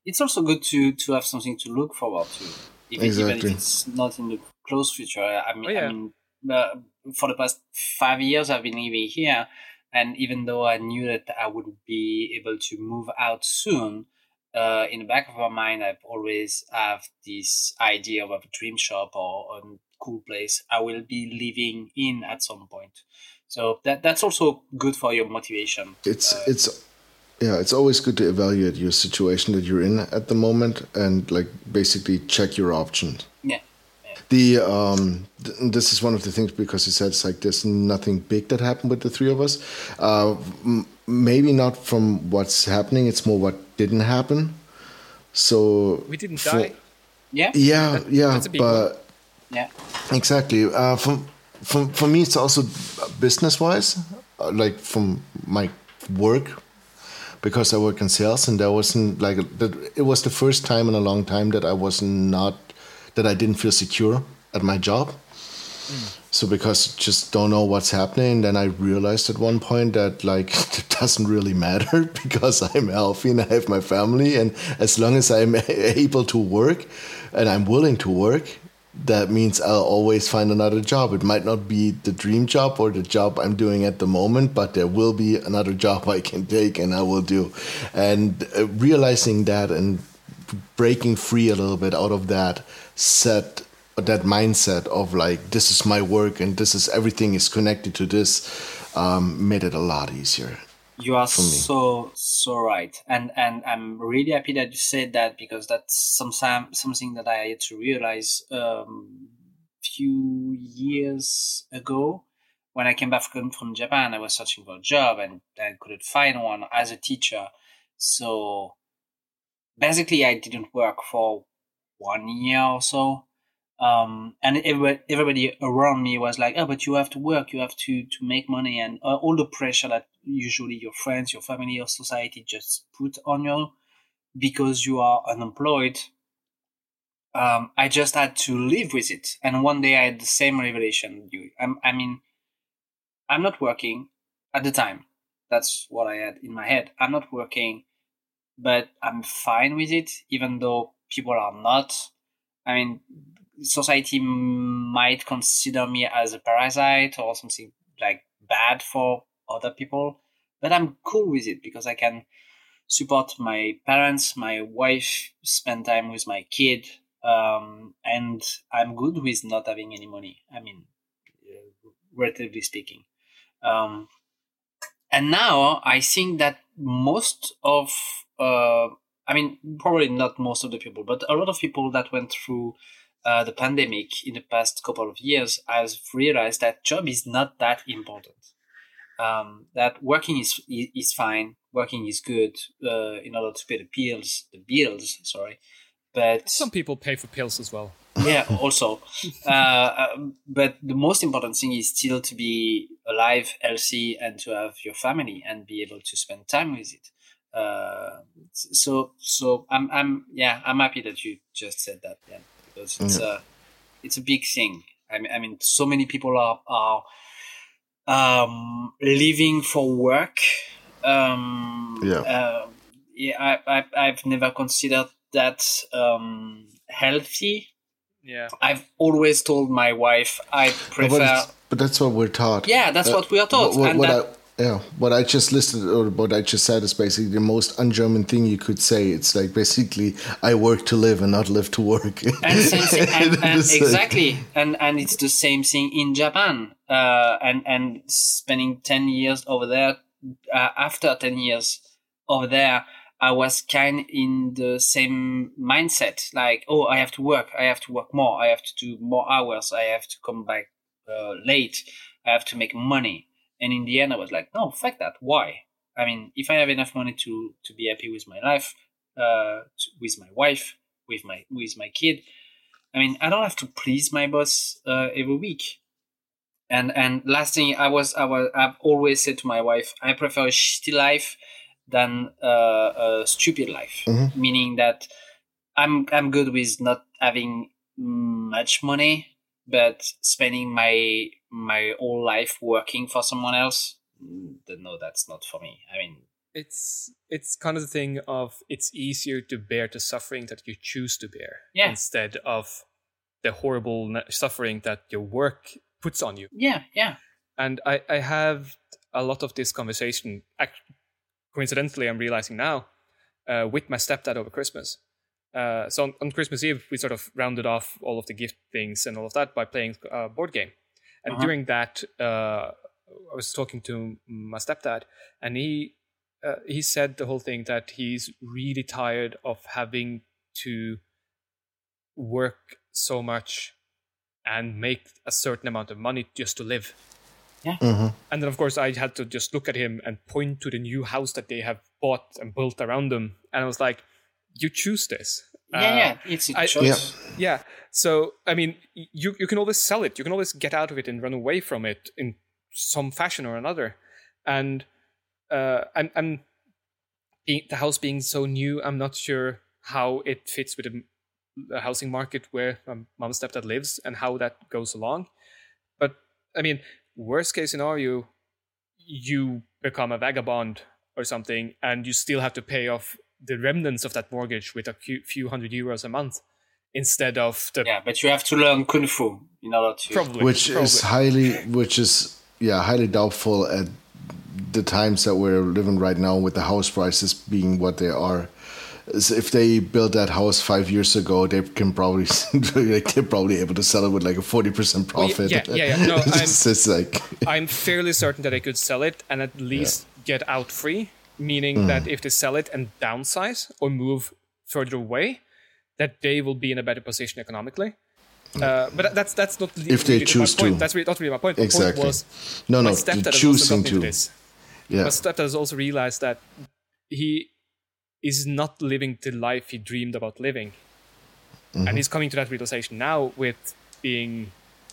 it's also good to to have something to look forward to, even, exactly. even if it's not in the close future. I mean, oh, yeah. I mean uh, for the past five years I've been living here, and even though I knew that I would be able to move out soon, uh, in the back of my mind, I've always have this idea of a dream shop or a cool place I will be living in at some point. So that that's also good for your motivation.
It's uh, it's yeah, it's always good to evaluate your situation that you're in at the moment and like basically check your options.
Yeah.
The um, th- this is one of the things because he said it's like there's nothing big that happened with the three of us. Uh, m- maybe not from what's happening. It's more what didn't happen. So
we didn't for, die.
Yeah.
Yeah, that, yeah, but
one. yeah,
exactly. Uh, for, for for me, it's also business wise, uh, like from my work, because I work in sales, and there wasn't like it was the first time in a long time that I was not that I didn't feel secure at my job. Mm. So because just don't know what's happening, then I realized at one point that like it doesn't really matter because I'm healthy and I have my family, and as long as I'm able to work and I'm willing to work, that means I'll always find another job. It might not be the dream job or the job I'm doing at the moment, but there will be another job I can take and I will do. And uh, realizing that and breaking free a little bit out of that set that mindset of like this is my work and this is everything is connected to this um, made it a lot easier
you are so so right. And and i'm really happy that you said that because that's some something that i had to realize um few years ago when i came back from, from japan. I was searching for a job and i couldn't find one as a teacher. So basically i didn't work for one year or so Um, and everybody, everybody around me was like, "Oh, but you have to work, you have to to make money," and uh, all the pressure that usually your friends, your family, or society just put on you because you are unemployed. Um, I just had to live with it, and one day I had the same revelation. You, I mean, I'm not working at the time. That's what I had in my head. I'm not working, but I'm fine with it, even though people are not. I mean, society might consider me as a parasite or something like bad for other people, but I'm cool with it because I can support my parents, my wife, spend time with my kid, um, and I'm good with not having any money. I mean, uh, relatively speaking. Um, and now I think that most of, uh, I mean, probably not most of the people, but a lot of people that went through uh, the pandemic in the past couple of years have realized that job is not that important. Um, that working is is fine, working is good uh, in order to pay the bills, the bills. Sorry, but
some people pay for pills as well.
Yeah, also, uh, um, but the most important thing is still to be alive, healthy, and to have your family and be able to spend time with it. Uh, so, so I'm, I'm, yeah, I'm happy that you just said that. Yeah because it's a it's a big thing. I mean, I mean, so many people are are um, living for work. Um,
yeah,
uh, yeah. I, I I've never considered that um, healthy.
Yeah,
I've always told my wife I prefer.
But, but that's what we're taught.
Yeah, that's uh, what we are taught.
What, what,
that,
I, yeah, what I just listed or what I just said is basically the most un-German thing you could say. It's like basically I work to live and not live to work.
and, and, and exactly, and and it's the same thing in Japan. Uh, and and spending ten years over there. Uh, after ten years over there, I was kind in the same mindset. Like, oh, I have to work. I have to work more. I have to do more hours. I have to come back uh, late. I have to make money and in the end, I was like, no, fuck that. Why? I mean, if I have enough money to to be happy with my life, uh, to, with my wife, with my with my kid, I mean, I don't have to please my boss uh, every week. And and last thing, I was I was I've always said to my wife, I prefer a shitty life than uh, a stupid life. Mm-hmm. Meaning that I'm I'm good with not having much money but spending my my whole life working for someone else mm, no that's not for me. I mean
it's it's kind of the thing of it's easier to bear the suffering that you choose to bear
yeah.
instead of the horrible suffering that your work puts on you.
Yeah yeah.
And i i have a lot of this conversation coincidentally i'm realizing now uh, with my stepdad over christmas. Uh, so on, on, Christmas Eve, we sort of rounded off all of the gift things and all of that by playing a board game. And uh-huh. during that, uh, I was talking to my stepdad, and he uh, he said the whole thing that he's really tired of having to work so much and make a certain amount of money just to live.
Yeah. Mm-hmm.
And then, of course, I had to just look at him and point to the new house that they have bought and built around them. And I was like, you choose this.
Yeah, uh, yeah, it's a I, choice.
Yeah. yeah. So I mean, you you can always sell it. You can always get out of it and run away from it in some fashion or another. And uh, I'm, I'm the house being so new. I'm not sure how it fits with the, the housing market where my mom and stepdad lives and how that goes along. But I mean, worst case scenario, you become a vagabond or something, and you still have to pay off the remnants of that mortgage with a few hundred euros a month instead of the
yeah but you have to learn kung fu in order to
probably
which
probably.
is highly which is yeah highly doubtful at the times that we're living right now with the house prices being what they are so if they built that house five years ago, they can probably they're probably able to sell it with like a forty percent profit.
Well, yeah, yeah, yeah. No, I'm,
it's like
I'm fairly certain that they could sell it and at least yeah. get out free meaning mm. that if they sell it and downsize or move further away, that they will be in a better position economically. Uh, but that's that's not
if they choose
to.
That's
really, not really my point.
My exactly.
point was
no, no, choosing to.
This. Yeah. My stepdad has also realized that he is not living the life he dreamed about living. and he's coming to that realization now with being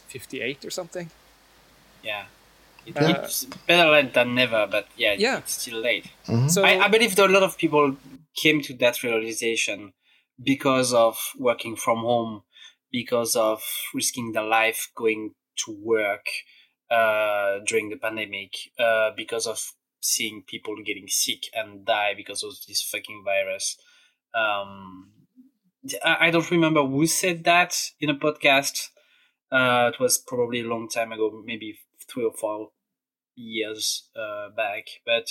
58 or something.
Yeah. It,
Uh,
it's better late than never, but yeah,
Yeah.
it's still late.
So
I, I believe that a lot of people came to that realization because of working from home, because of risking their life going to work uh, during the pandemic, uh, because of seeing people getting sick and die because of this fucking virus. Um, I, I don't remember who said that in a podcast. Uh, it was probably a long time ago, maybe three or four years uh, back, but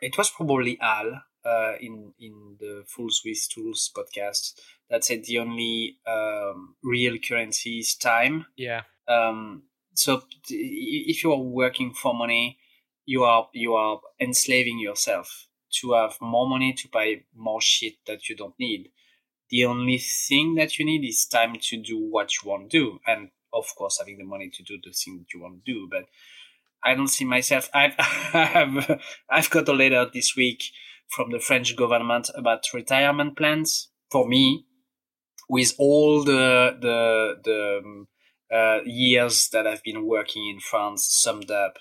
it was probably Al uh, in in the Full Swiss Tools podcast that said the only um, real currency is time.
yeah,
Um, so t- if you are working for money, you are you are enslaving yourself to have more money to buy more shit that you don't need. The only thing that you need is time to do what you want to do, and of course having the money to do the thing that you want to do. But I don't see myself. I've I've, I've got a letter this week from the French government about retirement plans for me, with all the the the um, uh, years that I've been working in France summed up,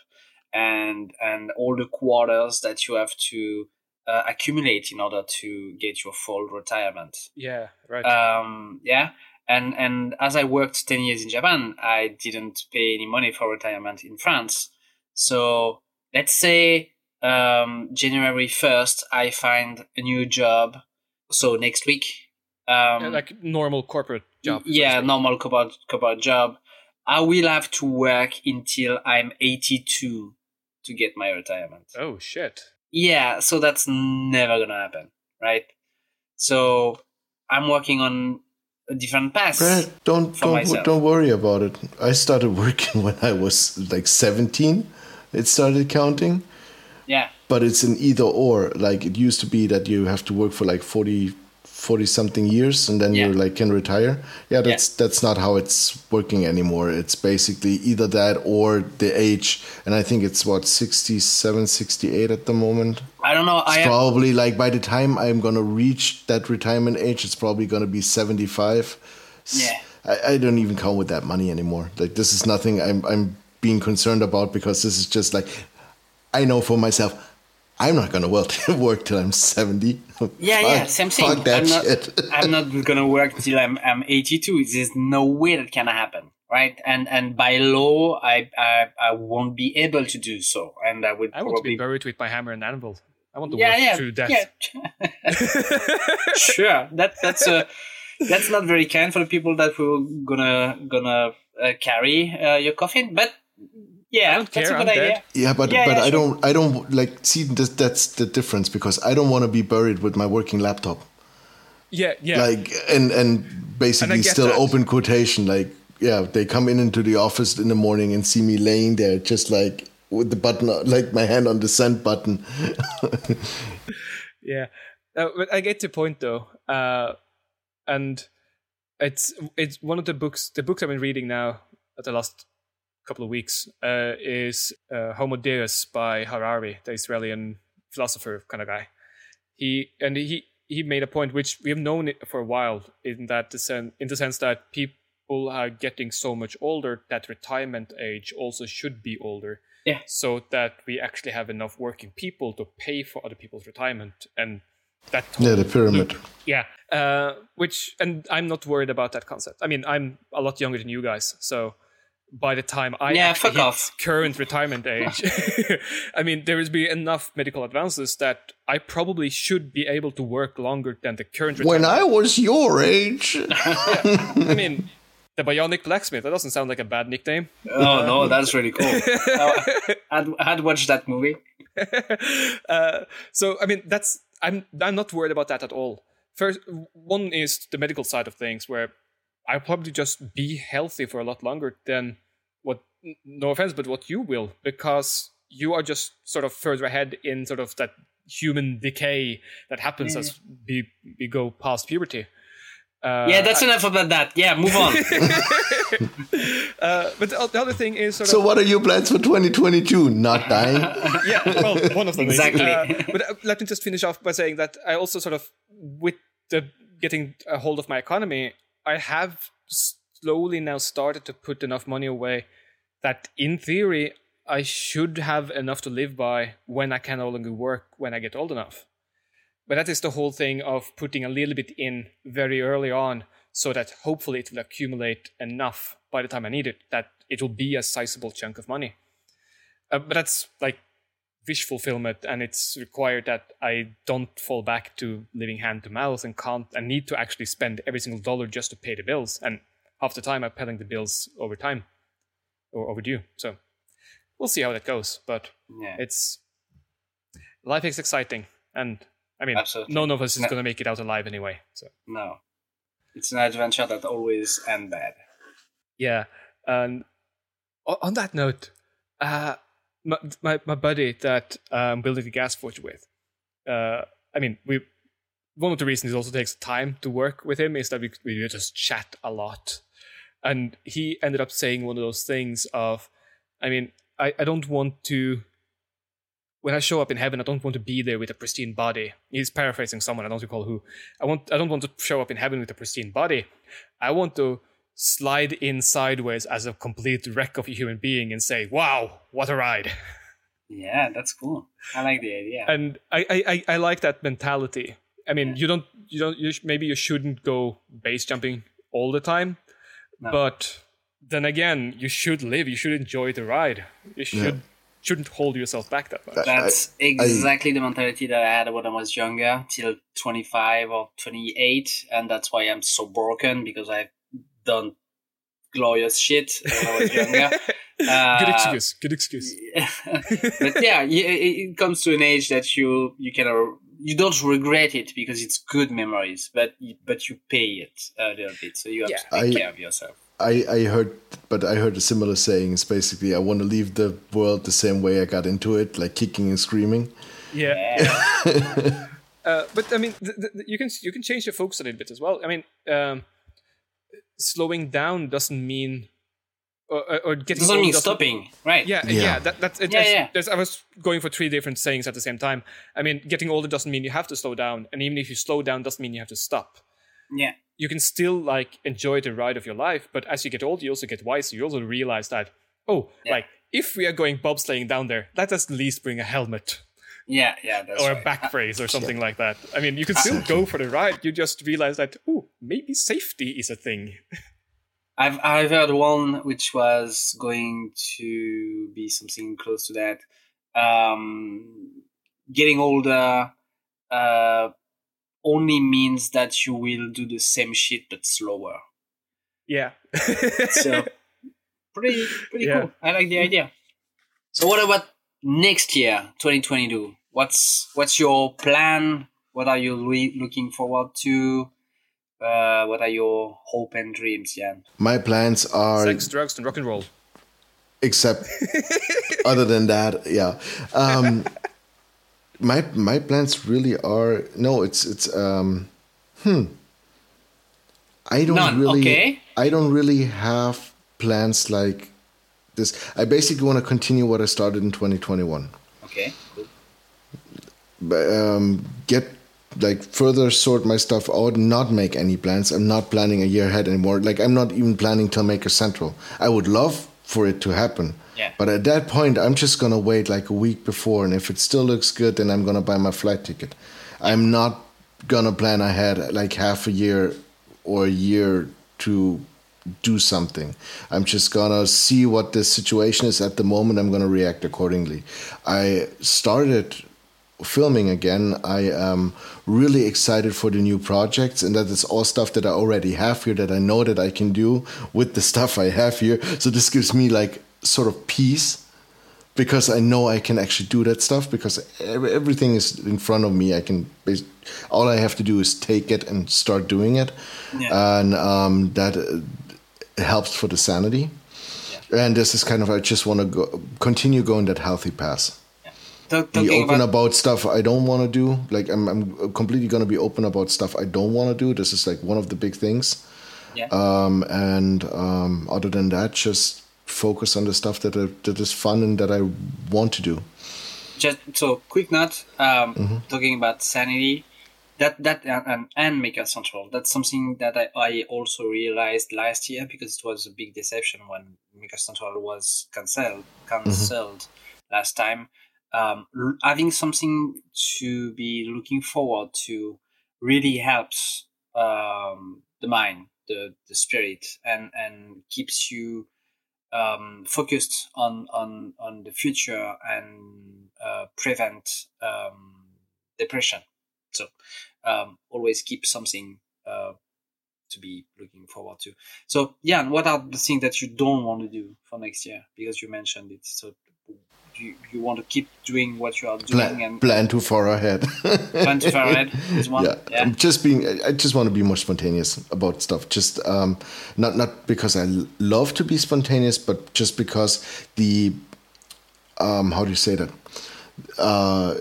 and and all the quarters that you have to uh, accumulate in order to get your full retirement.
yeah, right.
Um, yeah, and and as I worked ten years in Japan, I didn't pay any money for retirement in France. So let's say um, January first, I find a new job. So next week, um,
Yeah, like normal corporate job.
yeah,
speak.
normal corporate corporate job. I will have to work until I'm 82 to get my retirement.
Oh shit.
Yeah, so that's never gonna happen, right? So I'm working on a different path.
Brad, don't don't
myself.
don't worry about it. I started working when I was like 17. It started counting,
Yeah,
but it's an either or. Like it used to be that you have to work for like 40 40 something years and then
Yeah.
you like can retire. Yeah, that's that's not how it's working anymore. It's basically either that or the age and I think it's what 67 68 at the moment.
I don't know. I
It's
have,
probably like by the time I'm gonna reach that retirement age, it's probably gonna be 75.
Yeah.
I, I don't even count with that money anymore. Like this is nothing I'm I'm being concerned about because this is just like I know for myself, I'm not gonna work work till I'm 70.
yeah, yeah, same thing.
Fuck that
I'm not,
shit.
I'm not gonna work till I'm I'm 82. There's no way that can happen, right? And and by law, I I, I won't be able to do so, and I would
I want to be buried with my hammer and anvil. I want to
yeah,
work
yeah,
through death.
yeah. sure. That that's a that's not very kind for the people that were gonna gonna uh, carry uh, your coffin, but yeah,
I don't
that's
care,
a good
I'm
idea.
dead.
Yeah, but
Yeah,
but
yeah,
I
sure.
don't I don't like see this, that's the difference because I don't want to be buried with my working laptop.
Yeah, yeah.
like and and basically
get
still
that.
open quotation like yeah they come in into the office in the morning and see me laying there just like with the button like my hand on the send button
Yeah, uh, but I get the point though, uh, and it's it's one of the books. The books I've been reading now at the last couple of weeks uh, is uh, Homo Deus by Harari, the Israeli philosopher kind of guy. He and he he made a point which we have known it for a while in that the sen- in the sense that people are getting so much older that retirement age also should be older
Yeah.
so that we actually have enough working people to pay for other people's retirement and that
yeah the pyramid
loop. yeah uh, which and i'm not worried about that concept i mean i'm a lot younger than you guys so by the time i
Yeah,
actually
fuck
hit
off.
current retirement age i mean there will be enough medical advances that i probably should be able to work longer than the current
when i was your age
i mean the bionic blacksmith that doesn't sound like a bad nickname
Oh no, that's really cool. Uh, I'd, I'd watch that movie.
uh, so I mean that's I'm I'm not worried about that at all. First, one is the medical side of things, where I'll probably just be healthy for a lot longer than what. No offense, but what you will, because you are just sort of further ahead in sort of that human decay that happens as we we go past puberty. Uh,
yeah, that's enough about that. Yeah, move on.
uh, but the the other thing is sort
so
of
what are your plans for 2022 not dying
yeah, well, one of them is.
Exactly.
Uh, but uh, let me just finish off by saying that I also sort of, with the getting a hold of my economy, I have slowly now started to put enough money away that in theory I should have enough to live by when I can no longer work when I get old enough. But that is the whole thing of putting a little bit in very early on so that hopefully it will accumulate enough by the time I need it that it will be a sizable chunk of money. Uh, but that's like wish fulfillment, and it's required that I don't fall back to living hand to mouth and can't and need to actually spend every single dollar just to pay the bills. And half the time I'm paying the bills over time or overdue. So we'll see how that goes. But
Yeah.
it's life is exciting, and I mean,
Absolutely.
none of us is
No.
going to make it out alive anyway. So
No. It's an adventure that always ends bad.
yeah, and on that note, uh, my, my my buddy that I'm building the gas forge with, uh, I mean, we one of the reasons it also takes time to work with him is that we we just chat a lot, and he ended up saying one of those things of, I mean, I I don't want to. When I show up in heaven, I don't want to be there with a pristine body. He's paraphrasing someone, I don't recall who. I want I don't want to show up in heaven with a pristine body. I want to slide in sideways as a complete wreck of a human being and say, "Wow, what a ride!"
Yeah, that's cool. I like the idea.
And I, I, I, I like that mentality. I mean, you don't, you don't, you sh- maybe you shouldn't go base jumping all the time,
No.
but then again, you should live. You should enjoy the ride. You should shouldn't hold yourself back that much.
That's
I-
exactly the mentality that I had when I was younger, till 25 or 28. And that's why I'm so broken because I've done glorious shit when I was younger. Uh,
good excuse. Good excuse.
but yeah, it it comes to an age that you you kind of you don't regret it because it's good memories, but but you pay it a little bit, so you have to take
I-
care of yourself.
I, I heard, but I heard a similar saying. It's basically, I want to leave the world the same way I got into it, like kicking and screaming.
Yeah.
Yeah,
Uh, but I mean, th- th- you can you can change your focus a little bit as well. I mean, um, slowing down doesn't mean or, or- or getting
doesn't
old
mean stopping, right?
Yeah, yeah,
Yeah.
that, that's it.
Yeah,
there's-
yeah.
there's- I was going for three different sayings at the same time. I mean, getting older doesn't mean you have to slow down, and even if you slow down, doesn't mean you have to stop.
yeah,
You can still like enjoy the ride of your life, but as you get older, you also get wiser. You also realize that, oh,
Yeah.
like if we are going bobsleighing down there, let us at least bring a helmet
yeah, yeah. That's
or a
right.
back brace or something like that. I mean, you can still go for the ride. You just realize that, oh, maybe safety is a thing.
I've I've heard one which was going to be something close to that. Um, getting older uh, only means that you will do the same shit but slower.
Yeah.
So pretty pretty
Yeah.
cool. I like the idea. So what about next year, 2022? What's what's your plan? What are you loo- looking forward to? Uh, what are your hope and dreams, Jan?
My plans are
Sex, drugs, and rock and roll.
except other than that yeah um my my plans really are no it's it's um hmm i don't
None,
really
okay.
i don't really have plans like this. I basically want to continue what i started in 2021
Okay, cool.
but, um, get like further sort my stuff out not make any plans. I'm not planning a year ahead anymore. Like i'm not even planning to Maker Central. I would love for it to happen.
Yeah.
but at that point i'm just gonna wait like a week before and if it still looks good then i'm gonna buy my flight ticket. I'm not gonna plan ahead like half a year or a year to do something. I'm just gonna see what the situation is at the moment. I'm gonna react accordingly. I started filming again. I am really excited for the new projects, and that is all stuff that I already have here that I know that I can do with the stuff I have here. So this gives me like sort of peace because I know I can actually do that stuff because everything is in front of me. I can all I have to do is take it and start doing it,
Yeah.
and um, that uh, helps for the sanity. And this is kind of I just want to go continue going that healthy path.
Talk,
Be open
about,
about stuff I don't want to do. Like I'm, I'm completely going to be open about stuff I don't want to do. This is like one of the big things.
yeah.
Um, and um, other than that, just focus on the stuff that I, that is fun and that I want to do.
just so quick note um,
Mm-hmm.
talking about sanity that that and, and Maker Central. That's something that I, I also realized last year because it was a big deception when Maker Central was cancelled cancelled mm-hmm. last time. Um, having something to be looking forward to really helps um, the mind, the the spirit, and and keeps you um, focused on on on the future and uh, prevent um, depression. So um, always keep something uh, to be looking forward to. So yeah, and what are the things that you don't want to do for next year? Because you mentioned it. So you, you want to keep doing what you are doing
plan, and plan too far ahead.
plan too far ahead is one.
Yeah. yeah. I'm just being. I just want to be more spontaneous about stuff. Just um, not not because I love to be spontaneous, but just because the um, how do you say that? Uh,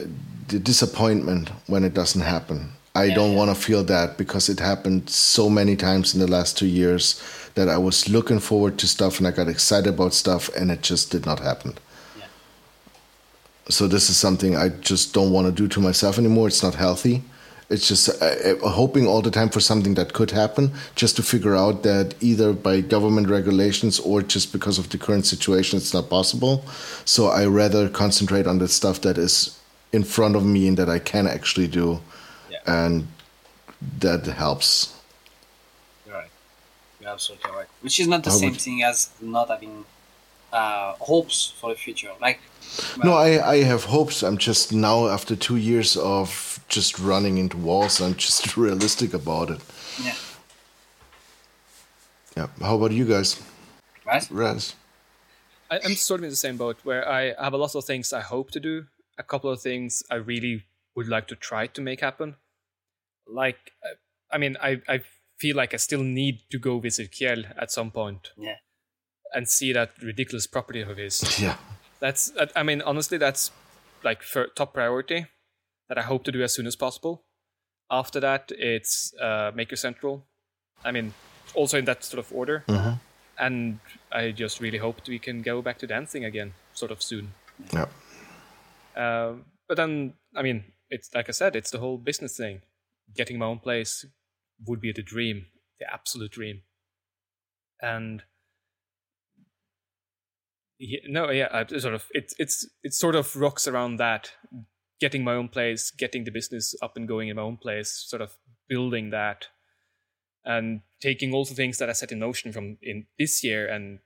the disappointment when it doesn't happen. I yeah, don't yeah. want to feel that because it happened so many times in the last two years that I was looking forward to stuff and I got excited about stuff and it just did not happen. Yeah. So this is something I just don't want to do to myself anymore. It's not healthy. It's just uh, uh, hoping all the time for something that could happen, just to figure out that either by government regulations or just because of the current situation, it's not possible. So I rather concentrate on the stuff that is in front of me and that I can actually do, yeah. and that helps.
Right. You're absolutely right. Which is not the How same would... thing as not having uh, hopes for the future. Like,
well, no, I I have hopes. I'm just now after two years of just running into walls. I'm just realistic about it.
Yeah.
Yeah. How about you guys?
Right.
Raz.
I'm sort of in the same boat where I have a lot of things I hope to do, a couple of things I really would like to try to make happen. Like, uh, I mean, I, I feel like I still need to go visit Kjell at some point.
Yeah.
And see that ridiculous property of his.
Yeah.
That's, I mean, honestly, that's like for top priority that I hope to do as soon as possible. After that, it's uh, Maker Central. I mean, also in that sort of order.
Mm-hmm.
And I just really hope we can go back to dancing again, sort of soon.
Yeah.
Uh, but then, I mean, it's like I said, it's the whole business thing. Getting my own place would be the dream, the absolute dream. And yeah, no, yeah, I sort of it's it's it sort of rocks around that. Getting my own place, getting the business up and going in my own place, sort of building that, and taking all the things that I set in motion from in this year and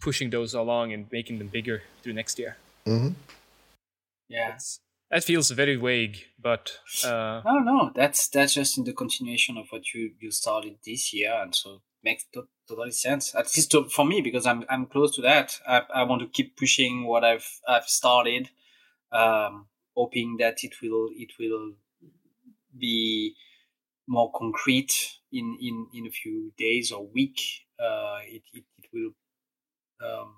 pushing those along and making them bigger through next year.
Mm-hmm.
Yeah. It's,
that feels very vague, but uh,
no, no, that's that's just in the continuation of what you you started this year, and so makes to- totally sense. At least to, for me, because I'm I'm close to that. I, I want to keep pushing what I've I've started, um, hoping that it will it will be more concrete in in in a few days or week. Uh, it, it it will um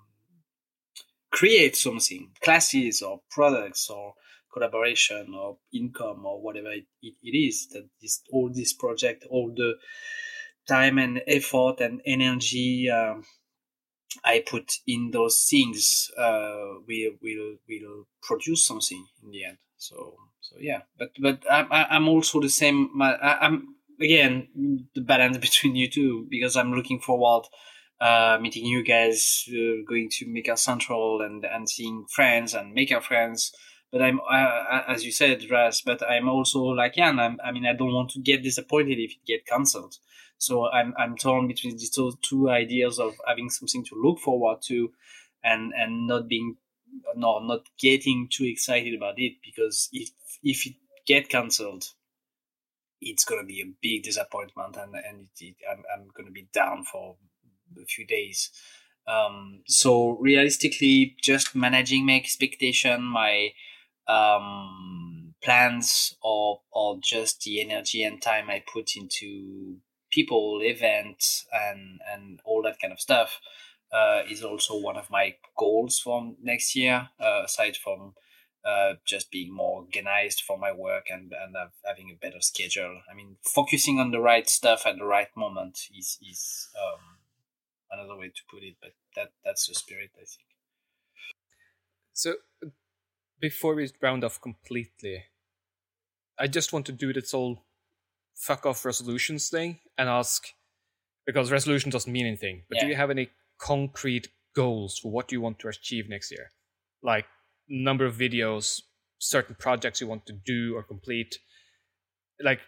create something, classes or products or collaboration or income or whatever it, it, it is that this all this project all the time and effort and energy um, I put in those things uh, will will will produce something in the end. So so yeah, but but I'm I'm also the same. I'm again the balance between you two because I'm looking forward uh, meeting you guys, uh, going to Maker Central and, and seeing friends and Maker friends. But I'm, uh, as you said, Raz, but I'm also like Jan. I'm, I mean, I don't want to get disappointed if it get cancelled. So I'm, I'm torn between these two, two ideas of having something to look forward to and, and not being, no, not getting too excited about it because if, if it get cancelled, it's going to be a big disappointment and, and it, it, I'm, I'm going to be down for a few days. Um, so realistically, just managing my expectation, my um, plans, or or just the energy and time I put into people, events, and and all that kind of stuff uh, is also one of my goals for next year. Uh, aside from uh, just being more organized for my work and and having a better schedule. I mean, focusing on the right stuff at the right moment is is um, another way to put it, but that that's the spirit, I think.
So, before we round off completely, I just want to do this whole fuck off resolutions thing and ask because resolution doesn't mean anything. But do you have any concrete goals for what you want to achieve next year? Like number of videos, certain projects you want to do or complete, like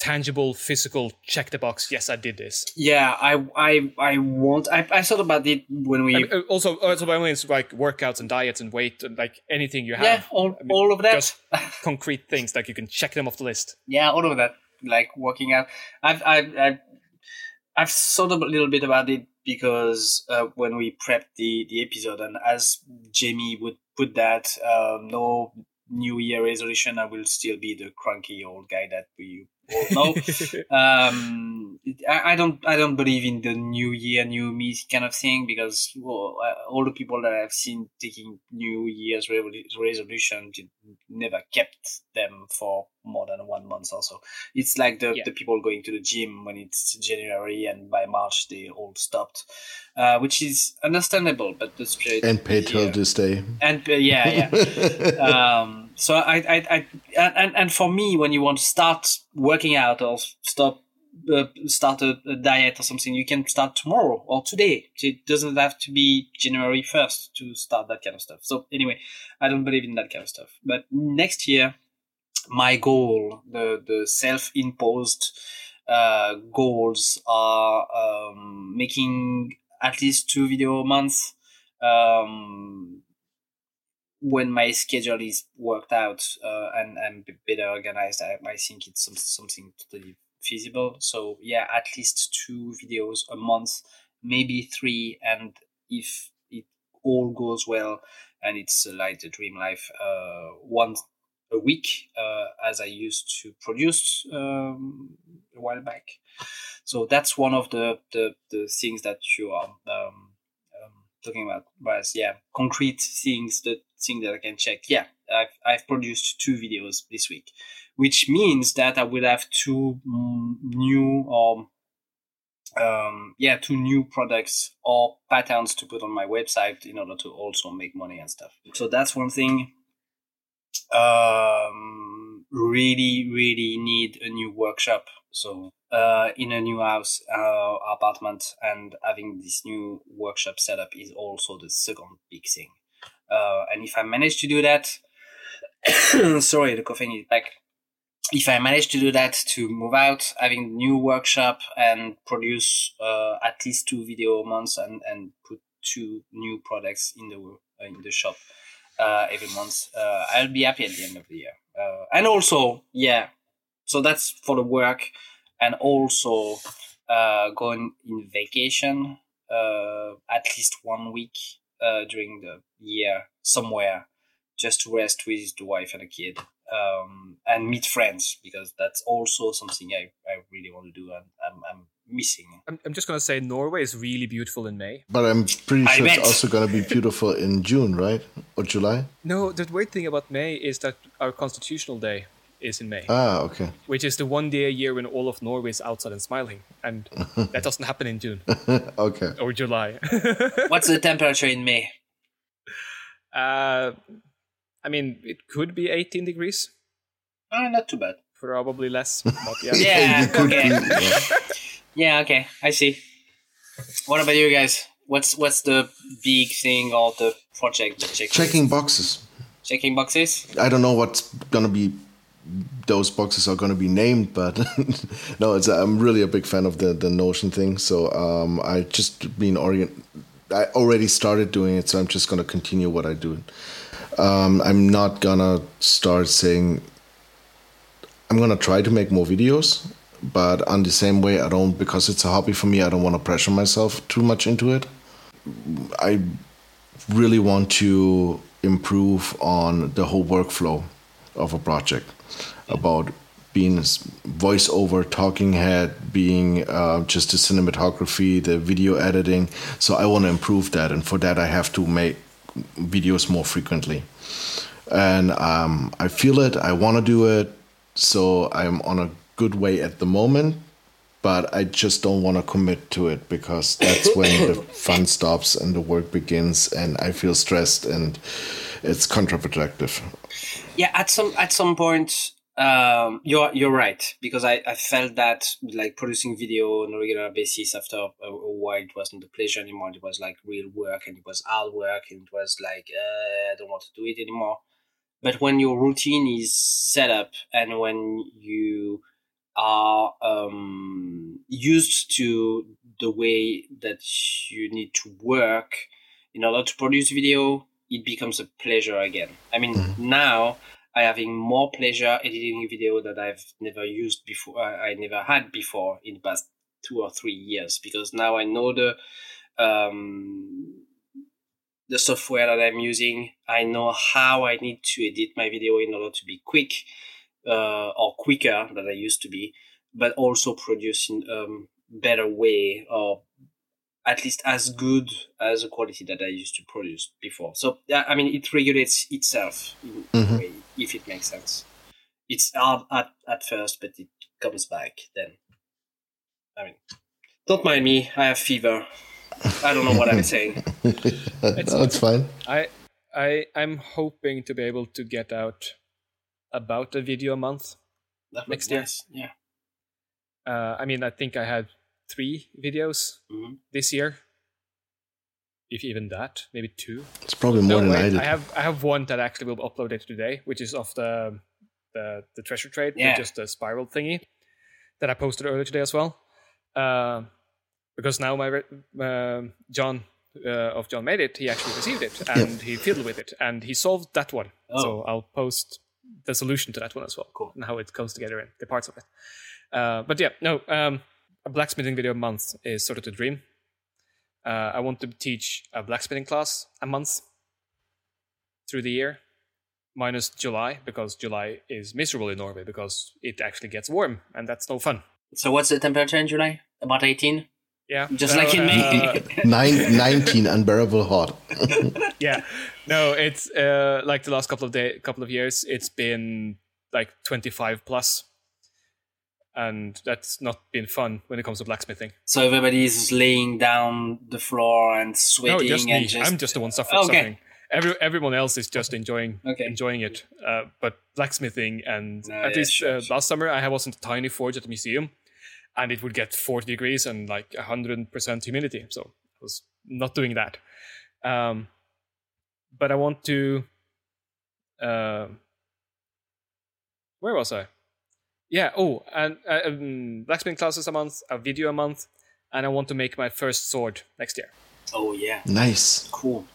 tangible, physical, check the box. Yes, I did this.
Yeah, I I I want. I, I thought about it when we.
I mean, uh, also, also by the way, it's like workouts and diets and weight and like anything you have.
yeah, all,
I mean,
all of that.
Just concrete things like you can check them off the list.
yeah, all of that. Like working out. I've I've I've, I've thought a little bit about it because uh, when we prepped the the episode, and as Jamie would put that, um, no New Year resolution. I will still be the cranky old guy that we all know. um, I, I don't I don't believe in the new year, new me kind of thing because well, uh, all the people that I've seen taking New Year's revolu- resolution did- never kept them for more than one month or so. It's like the,
Yeah.
the people going to the gym when it's January and by March they all stopped, uh, which is understandable. But the spirit
and pay till this day.
and uh, yeah, yeah. um, so I, I, I, and and for me, when you want to start working out or stop, uh, start a, a diet or something, you can start tomorrow or today. It doesn't have to be January first to start that kind of stuff. So anyway, I don't believe in that kind of stuff. But next year, my goal, the the self imposed uh, goals are um, making at least two video a month. Um, when my schedule is worked out uh, and and better organized, I, I think it's some, something totally feasible. So yeah, at least two videos a month, maybe three, and if it all goes well and it's uh, like the dream life, uh, one a week uh, as I used to produce um, a while back. So that's one of the the, the things that you are um, talking about. Whereas, yeah, concrete things, the thing that I can check. Yeah, I've, I've produced two videos this week, which means that I will have two new or um, yeah, two new products or patterns to put on my website in order to also make money and stuff. So that's one thing. Um, really, really need a new workshop. So, uh, in a new house, uh, apartment, and having this new workshop setup is also the second big thing. Uh, and if I manage to do that, sorry, the coughing is back if I manage to do that to move out, having new workshop and produce uh, at least two video months and, and put two new products in the uh, in the shop uh, every month, I'll be happy at the end of the year. And also, yeah, so that's for the work, and also uh, going in vacation uh, at least one week uh, during the year somewhere, just to rest with the wife and the kid um, and meet friends because that's also something I, I really want to do and I'm, I'm missing.
I'm, I'm just gonna say Norway is really beautiful in May.
But I'm pretty
I
sure it's
bet.
also going to be beautiful in June, right? Or July?
No, the weird thing about May is that our constitutional day is in May,
Ah, okay.
which is the one day a year when all of Norway is outside and smiling, and that doesn't happen in June
Okay.
or July.
What's the temperature in May?
uh, I mean, it could be 18 degrees,
Oh, not too bad.
probably less, but yeah.
Yeah,
You
okay.
be- yeah.
Yeah, okay, I see. What about you guys? What's what's the big thing or the project? The
Checking boxes.
checking boxes.
I don't know what's gonna be. Those boxes are gonna be named, but no, it's. I'm really a big fan of the the Notion thing. So um, I just been orient. I already started doing it, so I'm just gonna continue what I do. Um, I'm not gonna start saying. I'm gonna try to make more videos, but on the same way, I don't because it's a hobby for me. I don't want to pressure myself too much into it. I really want to improve on the whole workflow of a project about being voiceover talking head being uh, just the cinematography the video editing so i want to improve that and for that i have to make videos more frequently and um, i feel it i want to do it so i'm on a good way at the moment but I just don't want to commit to it because that's when the fun stops and the work begins, and I feel stressed and it's counterproductive.
Yeah, at some at some point, Um, you're you're right because I, I felt that like producing video on a regular basis after a, a while it wasn't a pleasure anymore. It was like real work and it was hard work and it was like uh, I don't want to do it anymore. But when your routine is set up and when you are um, used to the way that you need to work in order to produce video, it becomes a pleasure again. I mean, mm-hmm. now I having more pleasure editing video that I've never used before. Uh, I never had before in the past two or three years because now I know the um, the software that I'm using. I know how I need to edit my video in order to be quick uh, or quicker than I used to be, but also producing um, better way or at least as good as the quality that I used to produce before. So I mean, it regulates itself in mm-hmm. a way, if it makes sense. It's hard at, at first, but it comes back then. I mean, don't mind me. I have fever. I don't know what I'm saying.
it's, no, it's fine.
I I I'm hoping to be able to get out about a video a month
that next year. Yeah.
Uh, I mean, I think I had three videos mm-hmm. this year. If even that, maybe two.
It's probably more no, than
wait,
I did.
I have I have one that actually will upload it today, which is of the the, the treasure trade, yeah. just a spiral thingy that I posted earlier today as well. Uh, because now my uh, John uh, of John made it, he actually received it and yep. he fiddled with it and he solved that one. Oh. So I'll post the solution to that one as well.
Cool.
And how it comes together and the parts of it. Uh, but yeah, no. Um, a blacksmithing video a month is sort of the dream. Uh, I want to teach a blacksmithing class a month through the year, minus July, because July is miserable in Norway because it actually gets warm and that's no fun.
So, what's the temperature in July? About 18?
Yeah.
Just like in May.
Uh, Nine, 19, unbearable hot.
yeah. No, it's uh, like the last couple of day, couple of years, it's been like 25 plus and that's not been fun when it comes to blacksmithing.
So everybody's laying down the floor and sweating. No,
just
me.
Just... I'm just the one suffering. Okay. Every, everyone else is just enjoying okay. enjoying it. Uh, but blacksmithing and no, at yeah, least sure, uh, sure. last summer I was in a tiny forge at the museum, and it would get 40 degrees and like 100% humidity. So I was not doing that. Um, but I want to. Uh, where was I? Yeah. Oh, and uh, um, blacksmithing classes a month, a video a month, and I want to make my first sword next year.
Oh yeah.
Nice.
Cool.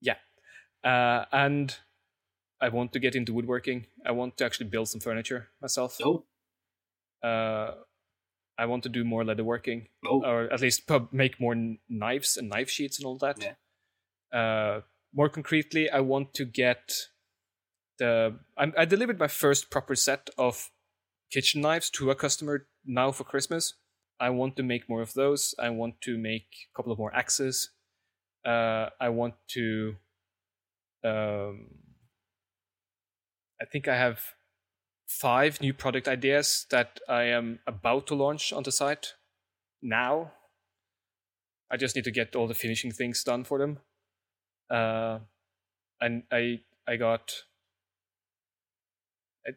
Yeah, uh, and I want to get into woodworking. I want to actually build some furniture myself.
Oh.
Uh, I want to do more leatherworking,
oh.
or at least pub- make more n- knives and knife sheets and all that.
Yeah.
Uh, more concretely, I want to get the. I, I delivered my first proper set of kitchen knives to a customer now for Christmas. I want to make more of those. I want to make a couple of more axes. Uh, I want to. Um, I think I have five new product ideas that I am about to launch on the site now. I just need to get all the finishing things done for them. Uh, and I I got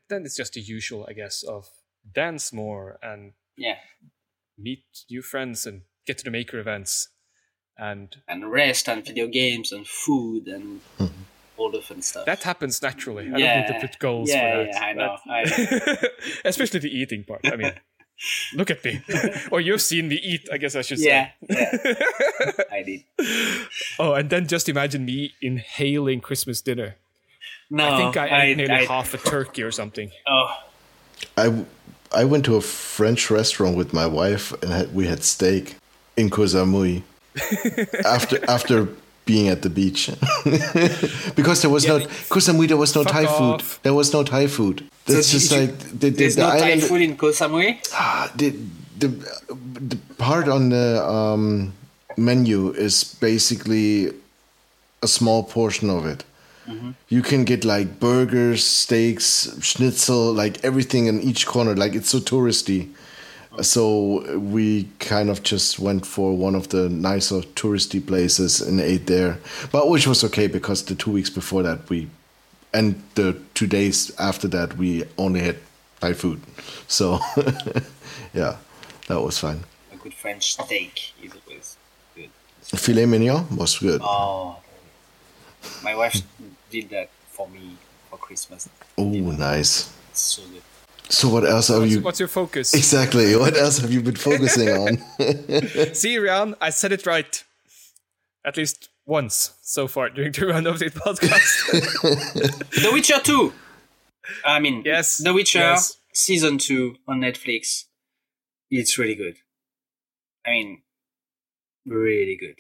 then it's just the usual, I guess, of dance more and
yeah,
meet new friends and get to the maker events and
and rest and video games and food and mm-hmm. all the fun stuff.
That happens naturally. I yeah. don't need to put goals
yeah,
for
that. Yeah, I know. I know.
Especially the eating part. I mean, look at me. or you've seen me eat, I guess I should
say. Yeah, I did.
Oh, and then just imagine me inhaling Christmas dinner.
No,
I think I, I ate nearly I, half a turkey or something.
Oh,
I I went to a French restaurant with my wife and had, we had steak in Koh Samui after after being at the beach because there was yeah, no Koh Samui there was no Thai off. food. There was no Thai food. That's so just you, like
the, the, there's the no island, Thai food in Koh Samui.
Ah, the, the the part on the um, menu is basically a small portion of it. Mm-hmm. You can get like burgers, steaks, schnitzel, like everything in each corner. Like it's so touristy. So we kind of just went for one of the nicer touristy places and ate there, but which was okay because the two weeks before that we and the two days after that, we only had Thai food. So, yeah, that was fine.
A good French steak is always good.
Filet mignon was good.
Oh, my wife did that for me for Christmas.
Oh, nice.
It's so good.
So, what else have
What's,
you?
what's your focus?
Exactly. What else have you been focusing on?
See, Rian, I said it right. At least once so far during the Run Update podcast.
The Witcher 2. I mean,
Yes,
The Witcher
yes.
season 2 on Netflix. It's really good. I mean, really good.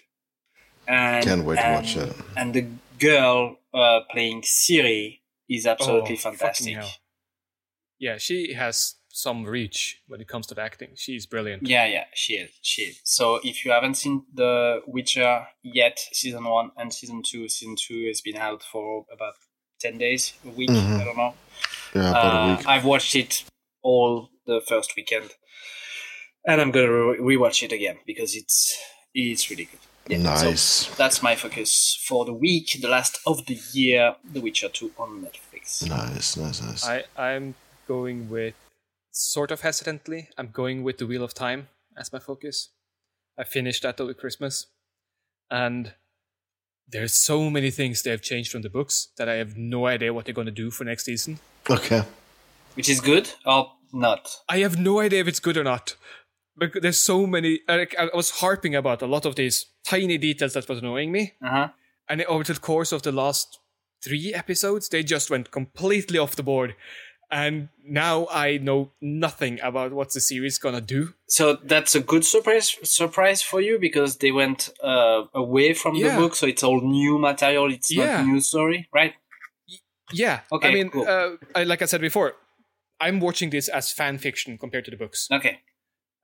And,
Can't wait to watch it.
And the girl uh, playing Ciri is absolutely
Oh,
fantastic.
yeah, she has some reach when it comes to the acting. She's brilliant.
Yeah, yeah, she is. She is. So if you haven't seen The Witcher yet, season one and season two, season two has been out for about 10 days, a week,
Mhm.
I don't know.
Yeah, about
Uh,
a week.
I've watched it all the first weekend, and I'm gonna re- rewatch it again because it's it's really good. Yeah, so
nice.
that's my focus for the week, the last of the year, The Witcher 2 on Netflix.
Nice, nice, nice.
I, I'm going with, sort of hesitantly, I'm going with The Wheel of Time as my focus. I finished that over Christmas. And there's so many things they have changed from the books that I have no idea what they're going to do for next season.
okay.
Which is good or not?
I have no idea if it's good or not. Because there's so many. Like, I was harping about a lot of these tiny details that was annoying me,
Uh huh.
and over the course of the last three episodes, they just went completely off the board. And now I know nothing about what the series gonna do.
So that's a good surprise surprise for you because they went uh, away from
Yeah.
the book, so it's all new material. It's
Yeah.
not new story, right?
Yeah.
Okay,
I mean,
cool.
uh, I, like I said before, I'm watching this as fan fiction compared to the books.
Okay.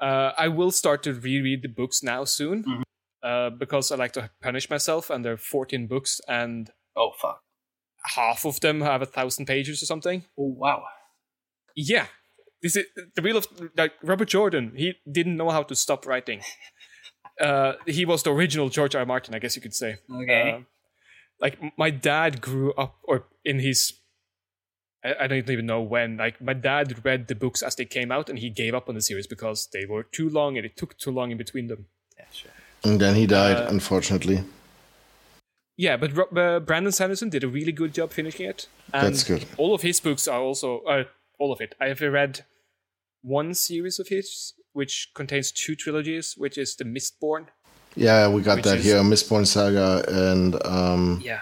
Uh, I will start to reread the books now soon
Mhm.
uh, because I like to punish myself, and there are 14 books, and
Oh fuck.
half of them have a thousand pages or something.
Oh wow.
Yeah. This is the real of like Robert Jordan. He didn't know how to stop writing. Uh, he was the original George R. R. Martin, I guess you could say.
Okay.
Uh, like my dad grew up, or in his, I, I don't even know when. Like my dad read the books as they came out, and he gave up on the series because they were too long and it took too long in between them.
yeah, sure.
And then he died,
Uh,
unfortunately.
Yeah, but uh, Brandon Sanderson did a really good job finishing it. And
That's good.
All of his books are also uh, all of it. I have read one series of his, which contains two trilogies, which is the Mistborn.
Yeah, we got
Which
that
is-
here, Mistborn Saga, and um,
Yeah.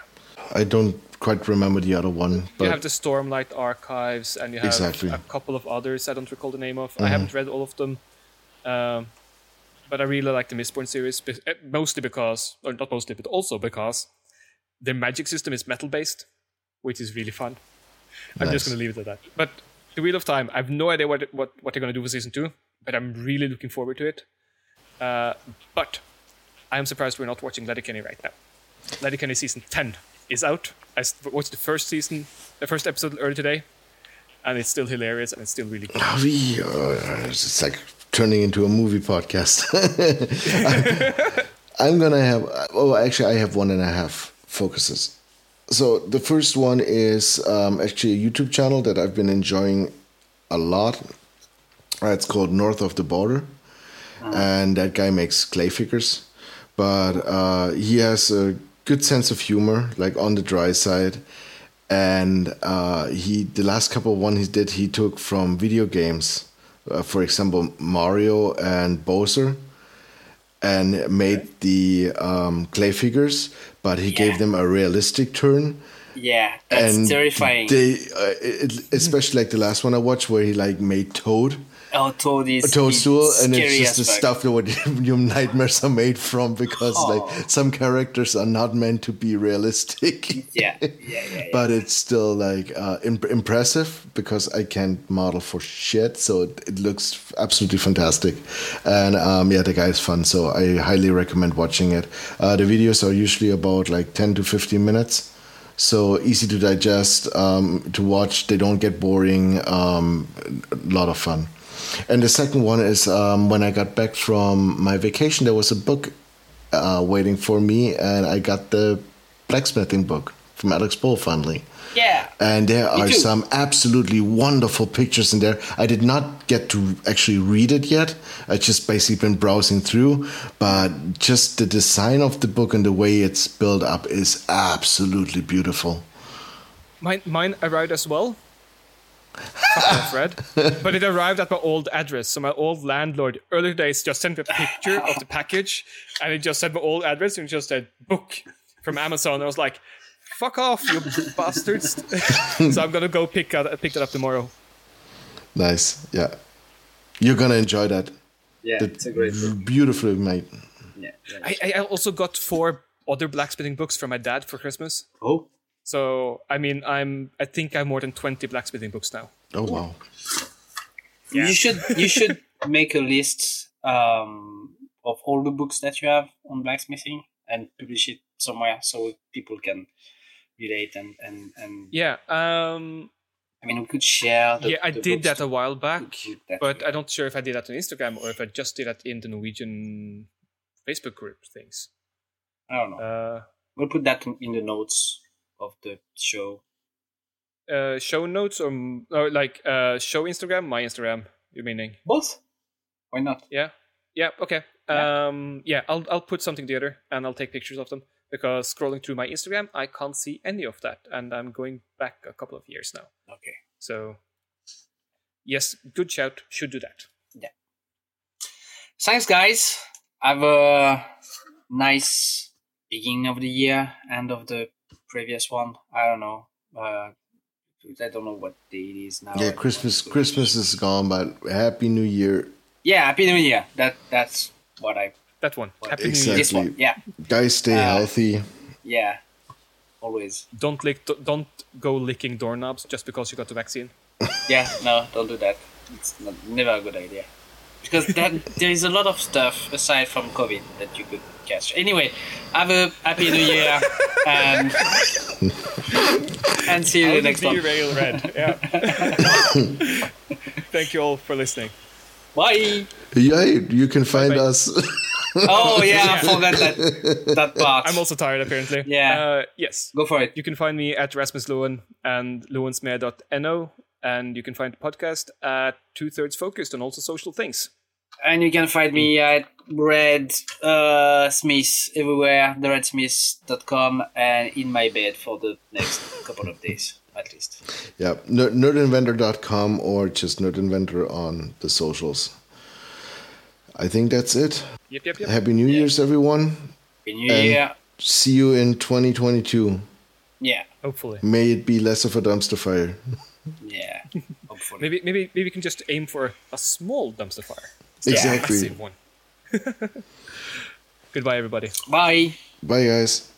I don't quite remember the other one. But
you have the Stormlight archives, and you have
Exactly.
a couple of others I don't recall the name of. I
Mhm.
haven't read all of them, um, but I really like the Mistborn series, eh, mostly because, or not mostly, but also because their magic system is metal based, which is really fun. I'm just going to leave it at that. But the Wheel of Time, I have no idea what what what they're going to do for season two, but I'm really looking forward to it. Uh, but I am surprised we're not watching Letterkenny right now. Letterkenny season ten is out. I s- watched the first season, the first episode earlier today, and it's still hilarious and it's still really good.
uh, it's like turning into a movie podcast. I'm gonna have. Oh, actually, I have one and a half focuses. So the first one is um, actually a YouTube channel that I've been enjoying a lot. Uh, it's called North of the Border, and that guy makes clay figures, but uh, he has a good sense of humor, like on the dry side. And uh, he, the last couple one he did, he took from video games, uh, for example, Mario and Bowser, and made the um, clay figures, but he gave them a realistic turn
Yeah, that's
and
terrifying.
They, uh, it, especially like the last one I watched, where he like made Toad
oh, Toadi's
a toadstool, and it's just the stuff that what your nightmares are made from, because
Oh.
like some characters are not meant to be realistic.
Yeah, yeah, yeah. yeah.
But it's still like uh, imp- impressive because I can't model for shit, so it, it looks absolutely fantastic. And um, yeah, the guy is fun, so I highly recommend watching it. Uh, the videos are usually about like ten to fifteen minutes, so easy to digest, um, to watch. They don't get boring. Um, a lot of fun. And the second one is um, when I got back from my vacation, there was a book uh, waiting for me, and I got the blacksmithing book from Alex Bull finally.
yeah.
and there are some absolutely wonderful pictures in there. I did not get to actually read it yet. I just basically been browsing through, but just the design of the book and the way it's built up is absolutely beautiful.
Mine, mine arrived as well. Fuck off, Red. But it arrived at my old address. So my old landlord earlier days just sent me a picture of the package, and it just said my old address and just a book from Amazon. I was like, "Fuck off, you bastards!" so I'm gonna go pick out pick that up tomorrow.
Nice, yeah. You're gonna enjoy that.
Yeah,
The-
it's a great book.
Beautifully made.
Yeah. yeah.
I, I also got four other blacksmithing books from my dad for Christmas.
oh,
So I mean, I'm I think I have more than twenty blacksmithing books now.
Oh wow.
Yeah.
you should you should make a list um, of all the books that you have on blacksmithing and publish it somewhere so people can relate and and and
Yeah. Um.
I mean we could share. The,
yeah, I
the
did
books
that a while back, but
way.
I'm not sure if I did that on Instagram or if I just did that in the Norwegian Facebook group things.
I don't know.
Uh,
we'll put that in- in the notes of the show.
uh, show notes or, or like uh, show Instagram, my Instagram. You meaning?
Both? Why not?
Yeah, yeah, okay.
Yeah.
Um, yeah, I'll I'll put something together and I'll take pictures of them because scrolling through my Instagram, I can't see any of that, and I'm going back a couple of years now.
Okay.
So, yes, good shout. Should do that. Yeah.
Thanks, guys. Have a nice beginning of the year, end of the previous one. I don't know. Uh, I don't know what day it is now.
Yeah, Christmas Christmas is gone, but Happy New Year.
Yeah, Happy New Year. That that's what I.
That one. Happy New
Exactly.
Year.
This one. Yeah,
Guys, stay
Uh,
healthy.
yeah. Always.
Don't lick. Don't go licking doorknobs just because you got the vaccine.
Yeah. No, don't do that. It's not, never a good idea. Because that, there is a lot of stuff aside from COVID that you could catch. Anyway, have a happy new year and and see you in the next one.
Derail red. Yeah. Thank you all for listening.
Bye.
Yeah, you can find
Bye-bye.
us.
Oh yeah, I forgot that that part.
I'm also tired, apparently.
Yeah.
Uh, yes.
Go for it.
You can find me at Rasmus Lowen and loensmed.no, and you can find the podcast at Two Thirds Focused on also social things.
And you can find me at Red uh, Smith everywhere, theredsmith.com, and in my bed for the next couple of days at least.
yeah, ner- nerdinventor.com or just nerdinventor on the socials. I think that's it.
Yep, yep, yep.
Happy New Year's, everyone.
Happy New
And-
Year.
See you in 2022.
Yeah,
Hopefully.
May it be less of a dumpster fire.
yeah. Hopefully.
Maybe, maybe, maybe we can just aim for a small dumpster fire.
Exactly.
Massive one. Goodbye, everybody.
Bye.
Bye, guys.